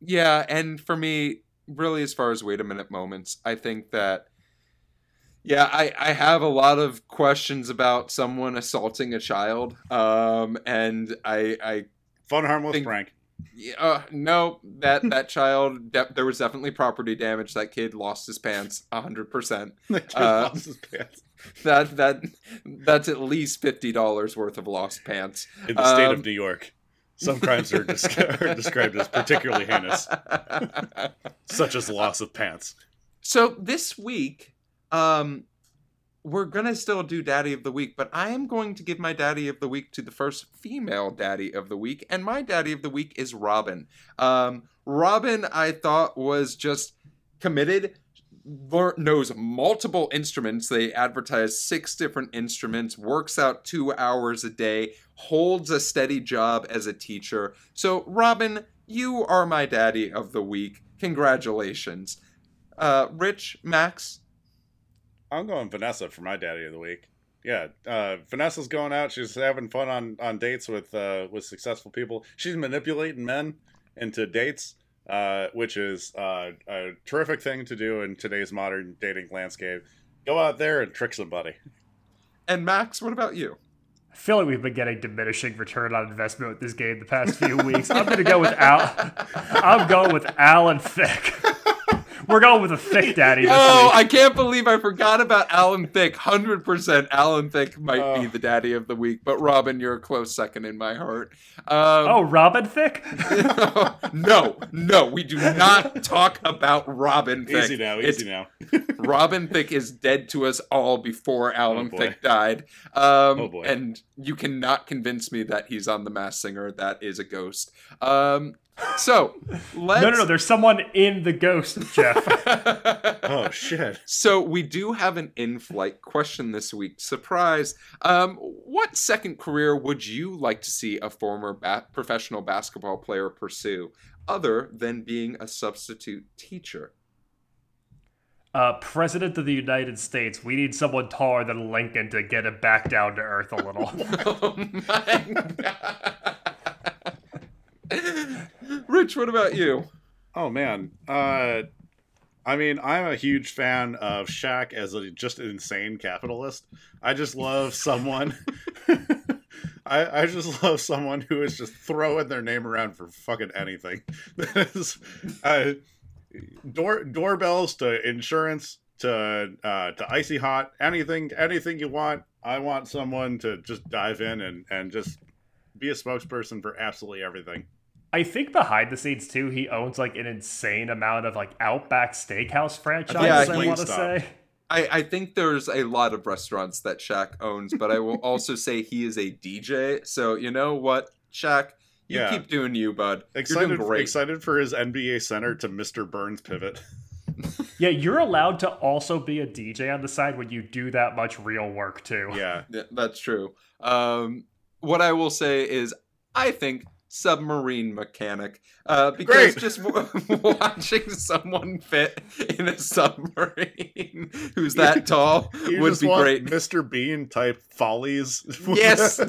Yeah, and for me, really, as far as wait a minute moments, I think that, yeah, I, I have a lot of questions about someone assaulting a child. Um, and I, I, fun harmless think- prank yeah, uh, no, that, that child, de- there was definitely property damage. That kid lost his pants a hundred percent. Kid Uh, lost his pants. That, that, that's at least $50 worth of lost pants. in the state Um, of New York. Some crimes are, are described as particularly heinous, such as loss of pants. So this week, um, we're gonna still do Daddy of the Week, but I am going to give my Daddy of the Week to the first female Daddy of the Week, and my Daddy of the Week is Robin. Um, Robin, I thought was just committed. Knows multiple instruments. They advertise six different instruments. Works out two hours a day. Holds a steady job as a teacher. So, Robin, you are my daddy of the week. Congratulations. Uh, Rich, Max, I'm going Vanessa for my daddy of the week. Yeah, uh, Vanessa's going out. She's having fun on, on dates with uh, with successful people. She's manipulating men into dates, uh, which is uh, a terrific thing to do in today's modern dating landscape. Go out there and trick somebody. and Max, what about you? I feel like we've been getting diminishing return on investment with this game the past few weeks. I'm gonna go with Al. I'm going with Alan Thicke. We're going with a thick daddy this Oh, week. I can't believe I forgot about Alan Thicke. Hundred percent, Alan Thicke might be Oh. the daddy of the week, but Robin, you're a close second in my heart. Um, Oh, Robin Thicke? no, no, we do not talk about Robin Thicke. Easy now, It's- easy now. Robin Thicke is dead to us all before Alan Oh, boy. Thicke died. Um, Oh, boy. And you cannot convince me that he's on The Masked Singer. That is a ghost. Um, so let's. No, no, no. There's someone in the ghost, Geoff. Oh shit. So we do have an in-flight question this week. Surprise! Um, what second career would you like to see a former ba- professional basketball player pursue, other than being a substitute teacher? Uh, President of the United States, we need someone taller than Lincoln to get him back down to earth a little. Oh my god! Rich, what about you? Oh man. Uh I mean, I'm a huge fan of Shaq as a just insane capitalist. I just love someone I, I just love someone who is just throwing their name around for fucking anything. Uh, door doorbells to insurance to uh, to icy hot anything anything you want. I want someone to just dive in and and just be a spokesperson for absolutely everything. I think behind the scenes too, he owns like an insane amount of like Outback Steakhouse franchises. Yeah, I he- want to say. I, I think there's a lot of restaurants that Shaq owns, but I will also say he is a DJ. So you know what, Shaq, you Yeah. keep doing you, bud. You're Excited, doing great. excited for his NBA center to Mr. Burns pivot. Yeah, you're allowed to also be a DJ on the side when you do that much real work too. Yeah, Yeah, that's true. Um, what I will say is, I think submarine mechanic uh, because Great. just w- watching someone fit in a submarine who's that tall you would be great. Mr. Bean type follies. Yes,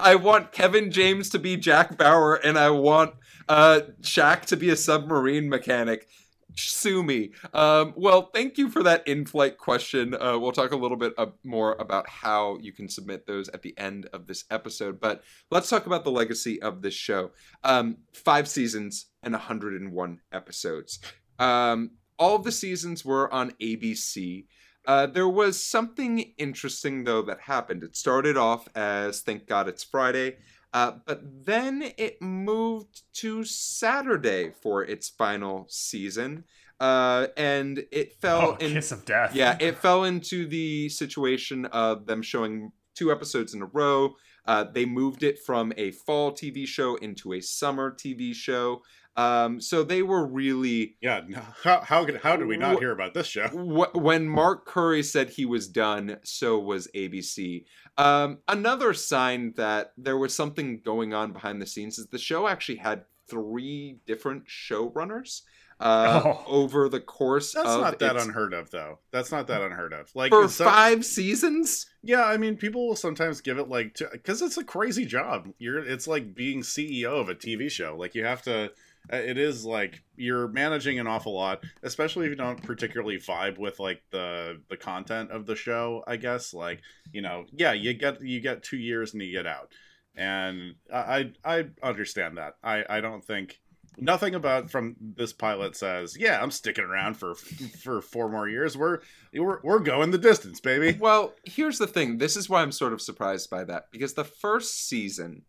I want Kevin James to be Jack Bauer, and I want uh, Shaq to be a submarine mechanic. Sue me. Um, well, thank you for that in-flight question. Uh, we'll talk a little bit more about how you can submit those at the end of this episode. But let's talk about the legacy of this show. Um, five seasons and 101 episodes. Um, all of the seasons were on ABC. Uh, there was something interesting though that happened. It started off as "Thank God It's Friday," uh, but then it moved to Saturday for its final season, uh, and it fell Oh, in. kiss of death. Yeah, it fell into the situation of them showing two episodes in a row. Uh, they moved it from a fall TV show into a summer TV show. Um, so they were really yeah. How how how did we not hear about this show? Wh- when Mark Curry said he was done, so was ABC. Um, another sign that there was something going on behind the scenes is the show actually had three different showrunners uh, Oh. over the course That's of not that its- unheard of, though. That's not that unheard of. Like for some- five seasons. Yeah, I mean, people will sometimes give it like because it's a crazy job. You're it's like being CEO of a TV show. Like you have to. Uh, It is like you're managing an awful lot, especially if you don't particularly vibe with like the the content of the show. I guess like you know, yeah, you get you get two years and you get out, and I I, I understand that. I I don't think nothing about from this pilot says yeah I'm sticking around for for four more years. We're we're we're going the distance, baby. Well, here's the thing. This is why I'm sort of surprised by that because the first season,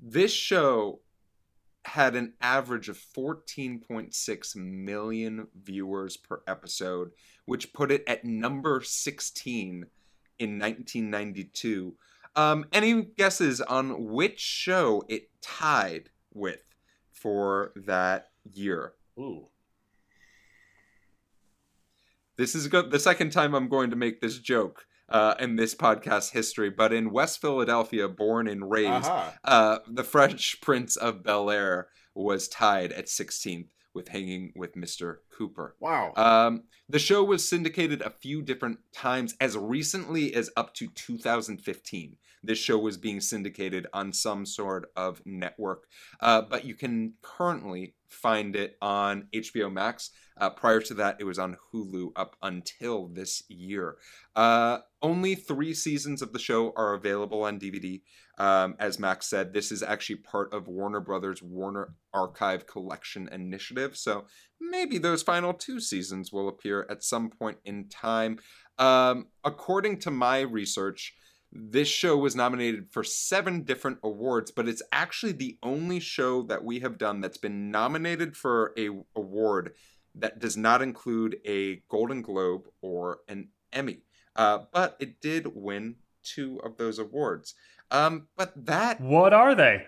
this show had an average of 14.6 million viewers per episode, which put it at number 16 in 1992. Um, any guesses on which show it tied with for that year? Ooh. This is go- the second time I'm going to make this joke uh, in this podcast history, but in West Philadelphia, born and raised, Aha. uh, the Fresh Prince of Bel Air was tied at 16th with Hangin' with Mr. Cooper. Wow. Um, the show was syndicated a few different times, as recently as up to 2015. This show was being syndicated on some sort of network, uh, but you can currently find it on HBO Max. Uh, prior to that, it was on Hulu up until this year. Uh, only three seasons of the show are available on DVD. Um, as Max said, this is actually part of Warner Brothers Warner Archive Collection Initiative. So maybe those final two seasons will appear at some point in time. Um, according to my research, this show was nominated for seven different awards, but it's actually the only show that we have done that's been nominated for a award that does not include a Golden Globe or an Emmy. Uh, but it did win two of those awards. Um, but that What are they?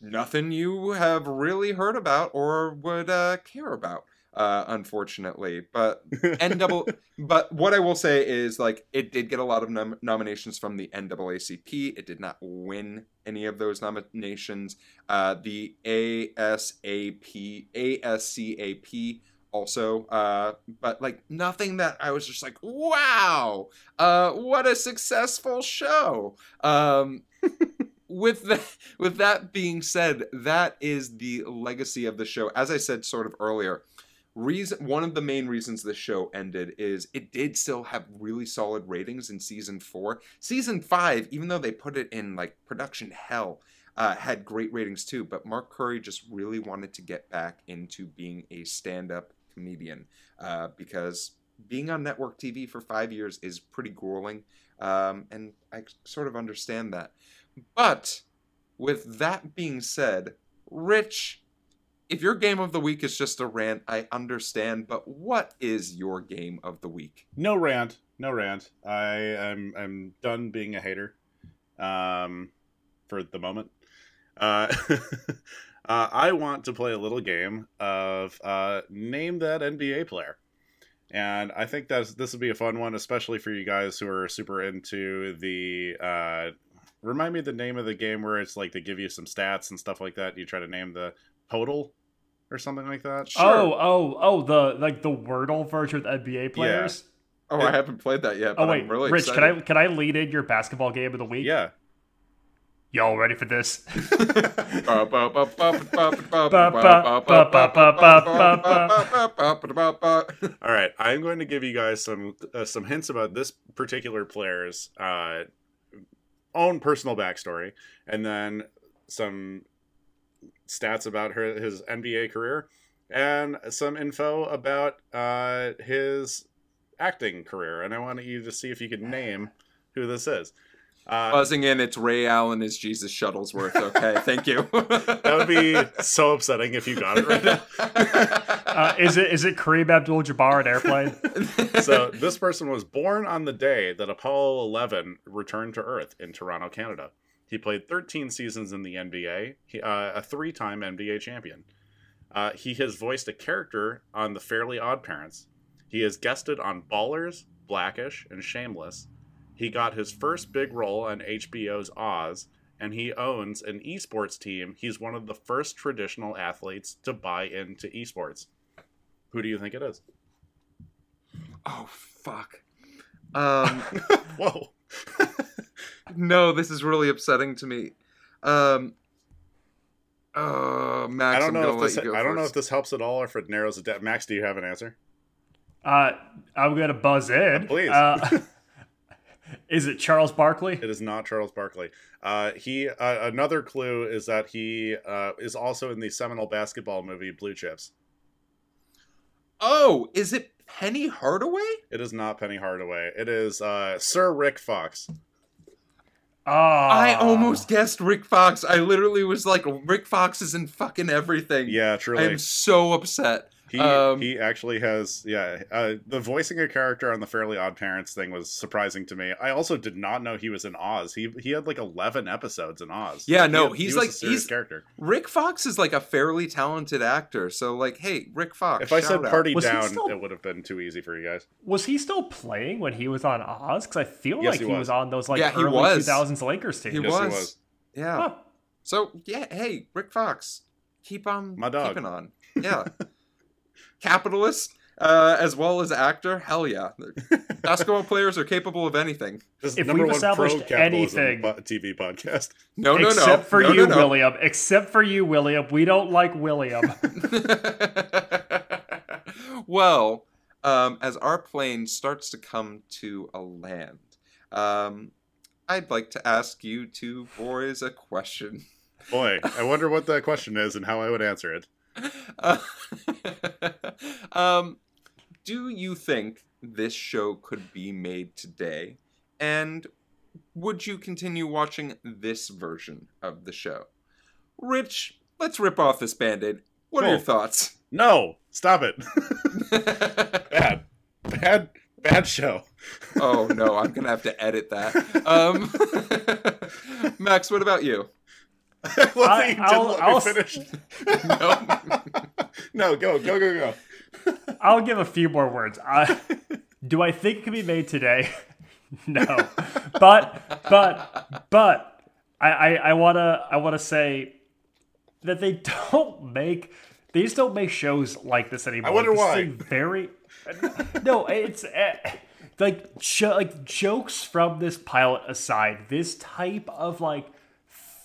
nothing you have really heard about or would uh, care about, uh, unfortunately. But N double. But what I will say is, like, it did get a lot of nom- nominations from the NAACP. It did not win any of those nominations. Uh, the ASAP, ASCAP also, uh, but like nothing that I was just like, wow, uh, what a successful show. Um, with that with that being said, that is the legacy of the show. As I said sort of earlier, reason one of the main reasons this show ended is it did still have really solid ratings in season 4. Season 5, even though they put it in like production hell, uh, had great ratings too, but Mark Curry just really wanted to get back into being a stand-up comedian uh, because being on network TV for 5 years is pretty grueling. Um, and I sort of understand that. But with that being said, Rich, if your game of the week is just a rant, I understand, but what is your game of the week? No rant, no rant. I am I'm done being a hater, um, for the moment. Uh, uh, I want to play a little game of uh, name that NBA player, and I think that this would be a fun one, especially for you guys who are super into the. Uh, remind me the name of the game where it's like they give you some stats and stuff like that. You try to name the total or something like that. Oh, oh, oh, the like the Wordle version with NBA players. Oh, I haven't played that yet. But Oh wait, I'm really Rich, excited. can I can I lead in your basketball game of the week? Yeah. Y'all ready for this? All right, I'm going to give you guys some uh, some hints about this particular player's uh, own personal backstory, and then some stats about her his NBA career, and some info about uh, his acting career. And I want you to see if you can name who this is. Uh, Buzzing in, it's Ray Allen as Jesus Shuttlesworth. Okay, thank you. that would be so upsetting if you got it right now. Uh, is it is it Kareem Abdul-Jabbar in Airplane? so this person was born on the day that Apollo 11 returned to Earth in Toronto, Canada. He played 13 seasons in the NBA, he, uh, a three-time NBA champion. Uh, he has voiced a character on The Fairly Odd Parents. He has guested on Ballers, Blackish, and Shameless. He got his first big role on HBO's Oz, and he owns an esports team. He's one of the first traditional athletes to buy into esports. Who do you think it is? oh fuck. Um, Whoa. no, this is really upsetting to me. Um, uh, Max, I don't I'm know if this. you go I don't know if this helps at all or if it narrows it down. Max, do you have an answer? Uh, I'm gonna buzz in. Please. Uh, is it Charles Barkley? It is not Charles Barkley. Uh, he. Uh, another clue is that he uh, is also in the seminal basketball movie Blue Chips. Oh, is it Penny Hardaway? It is not Penny Hardaway. It is uh, Sir Rick Fox. Oh, I ah. almost guessed Rick Fox. I literally was like, Rick Fox is in fucking everything. Yeah, truly. I'm so upset. He Um, he actually has yeah uh, the voicing a character on the Fairly Odd Parents thing was surprising to me. I also did not know he was in Oz. He he had like eleven episodes in Oz. Yeah, Like, he no, had- he's was like- a serious he's- character. Rick Fox is like a fairly talented actor. So, like, hey, Rick Fox. If I said shout out. Party Was Down, still- it would have been too easy for you guys. Was he still playing when he was on Oz? Because I feel Yes, like he he, was. was. on those like Yeah, early 2000s Lakers team. He Yes, was. he was. Yeah. Huh. So, yeah, hey, Rick Fox, keep on My dog. keeping on. Yeah. Capitalist uh, as well as actor, hell yeah. Basketball players are capable of anything. This is If number we've one established pro-capitalism anything- po- TV podcast. No, no, no. Except for No, you, no, no. William. Except for you, William. We don't like William. well, um, as our plane starts to come to a land, um, I'd like to ask you two boys a question. Boy, I wonder what that question is and how I would answer it. Uh, um, do you think this show could be made today? And would you continue watching this version of the show? Rich, let's rip off this band aid. What are your thoughts? No, stop it. bad, bad, bad show. oh no, I'm gonna have to edit that. Um, Max, what about you? well, I'll, I'll, let I'll me s- finish. No. no, go, go, go, go. I'll give a few more words. I, do I think it can be made today? no, but but but I I, I wanna I wanna say that they don't make they just don't make shows like this anymore. I wonder This is why. very no, it's uh, like jo- like jokes from this pilot aside. This type of like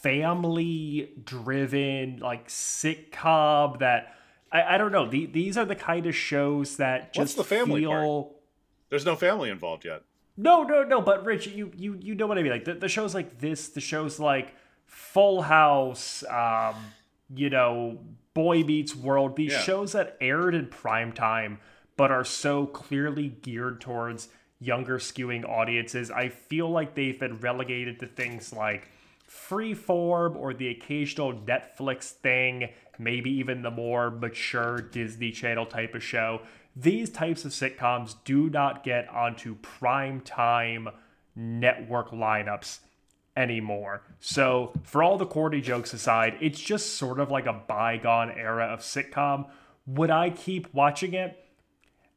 family driven like sitcom that I, I don't know. The, these are the kind of shows that What's just the family feel. There's no family involved yet. No, no, no. But Rich, you you you know what I mean. Like the, the shows like this, the shows like Full House, um, you know, Boy Meets World. These Yeah. shows that aired in prime time, but are so clearly geared towards younger skewing audiences. I feel like they've been relegated to things like Freeform or the occasional Netflix thing, maybe even the more mature Disney Channel type of show. These types of sitcoms do not get onto prime time network lineups anymore. So, for all the corny jokes aside, it's just sort of like a bygone era of sitcom. Would I keep watching it?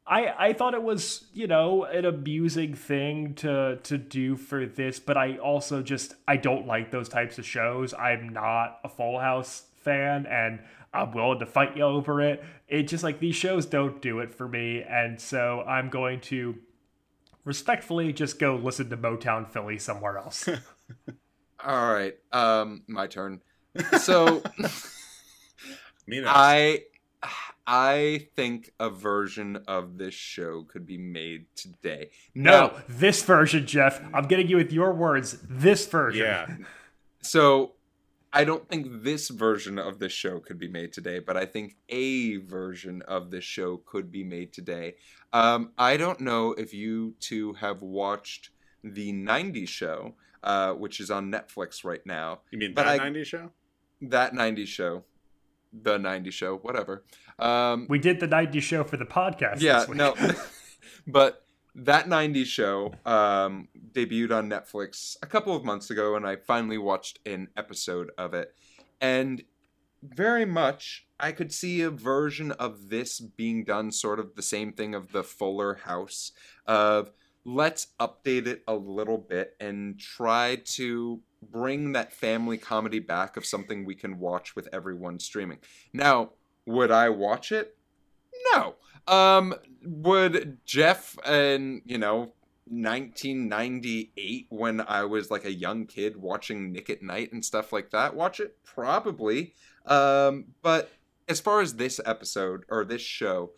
I I thought it was, you know, an amusing thing to to do for this, but I also just I don't like those types of shows. I'm not a Full House fan and I'm willing to fight you over it. It just like these shows don't do it for me, and so I'm going to respectfully just go listen to Motown Philly somewhere else. All right, um, my turn. So Me next. I, I think a version of this show could be made today. no, this version, Geoff. I'm getting you with your words. This version. yeah. So I don't think this version of this show could be made today, but I think a version of this show could be made today. Um, I don't know if you two have watched the 90s show, uh, which is on Netflix right now. You mean that I- 90s show? That 90s show, the 90s show, whatever. Um, We did the 90s show for the podcast. yeah, no, but that 90s show um, debuted on Netflix a couple of months ago, and I finally watched an episode of it. And very much, I could see a version of this being done, sort of the same thing of the Fuller House, of let's update it a little bit and try to bring that family comedy back of something we can watch with everyone streaming. Now, would I watch it? No. Um, would Geoff and you know 1998 when I was like a young kid watching Nick at Nite and stuff like that watch it? Probably. Um, but as far as this episode or this show,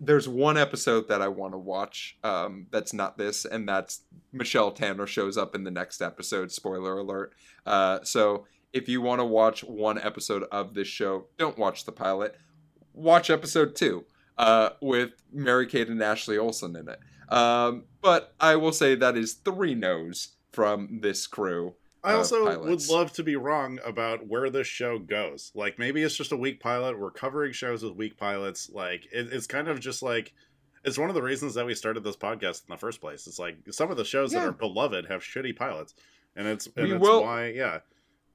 there's one episode that I want to watch um, that's not this, and that's Michelle Tanner shows up in the next episode. Spoiler alert. Uh, so if you want to watch one episode of this show, don't watch the pilot. Watch episode two uh, with Mary Kate and Ashley Olsen in it. Um, but I will say that is three no's from this crew. I also would love to be wrong about where this show goes. Like maybe it's just a weak pilot. We're covering shows with weak pilots. Like it, it's kind of just like it's one of the reasons that we started this podcast in the first place. It's like some of the shows that are beloved have shitty pilots, and it's and We it's will- why yeah.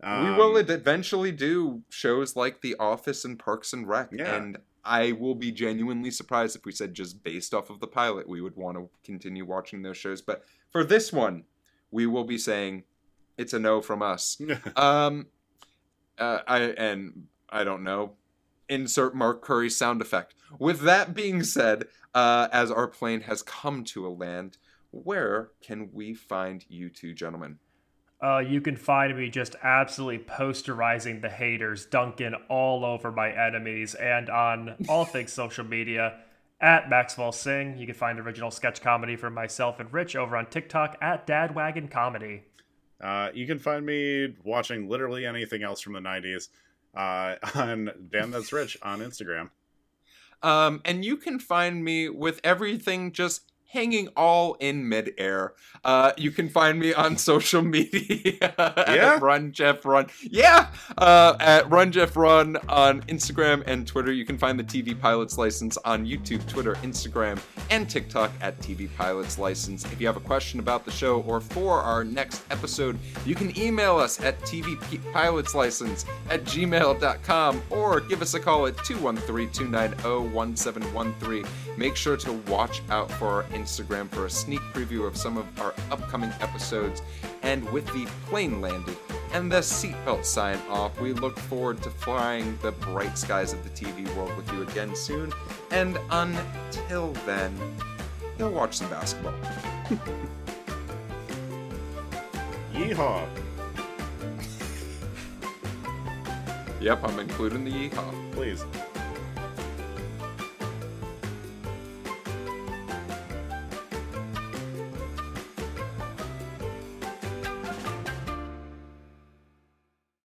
We Um, will eventually do shows like The Office and Parks and Rec, Yeah. and I will be genuinely surprised if we said just based off of the pilot we would want to continue watching those shows. But for this one, we will be saying it's a no from us. Um, uh, I and I don't know. Insert Mark Curry sound effect. With that being said, uh, as our plane has come to a land, where can we find you two gentlemen? Uh, you can find me just absolutely posterizing the haters, dunking all over my enemies, and on all things social media at Maxwell Sing. You can find original sketch comedy from myself and Rich over on TikTok at Dadwagon Comedy. Uh, you can find me watching literally anything else from the 90s uh, on Dan That's Rich on Instagram. Um, and you can find me with everything just hanging all in midair. Uh, you can find me on social media Yeah? at Run Jeff Run. Yeah, uh, at Run Jeff Run on Instagram and Twitter. You can find the TV Pilots License on YouTube, Twitter, Instagram, and TikTok at TV Pilots License. If you have a question about the show or for our next episode, you can email us at tvpilotslicense at gmail.com or give us a call at 213-290-1713. Make sure to watch out for our Instagram for a sneak preview of some of our upcoming episodes. And with the plane landed and the seatbelt sign off, we look forward to flying the bright skies of the TV world with you again soon. And until then, you'll watch some basketball. Yeehaw! Yep, I'm including the yeehaw. Please.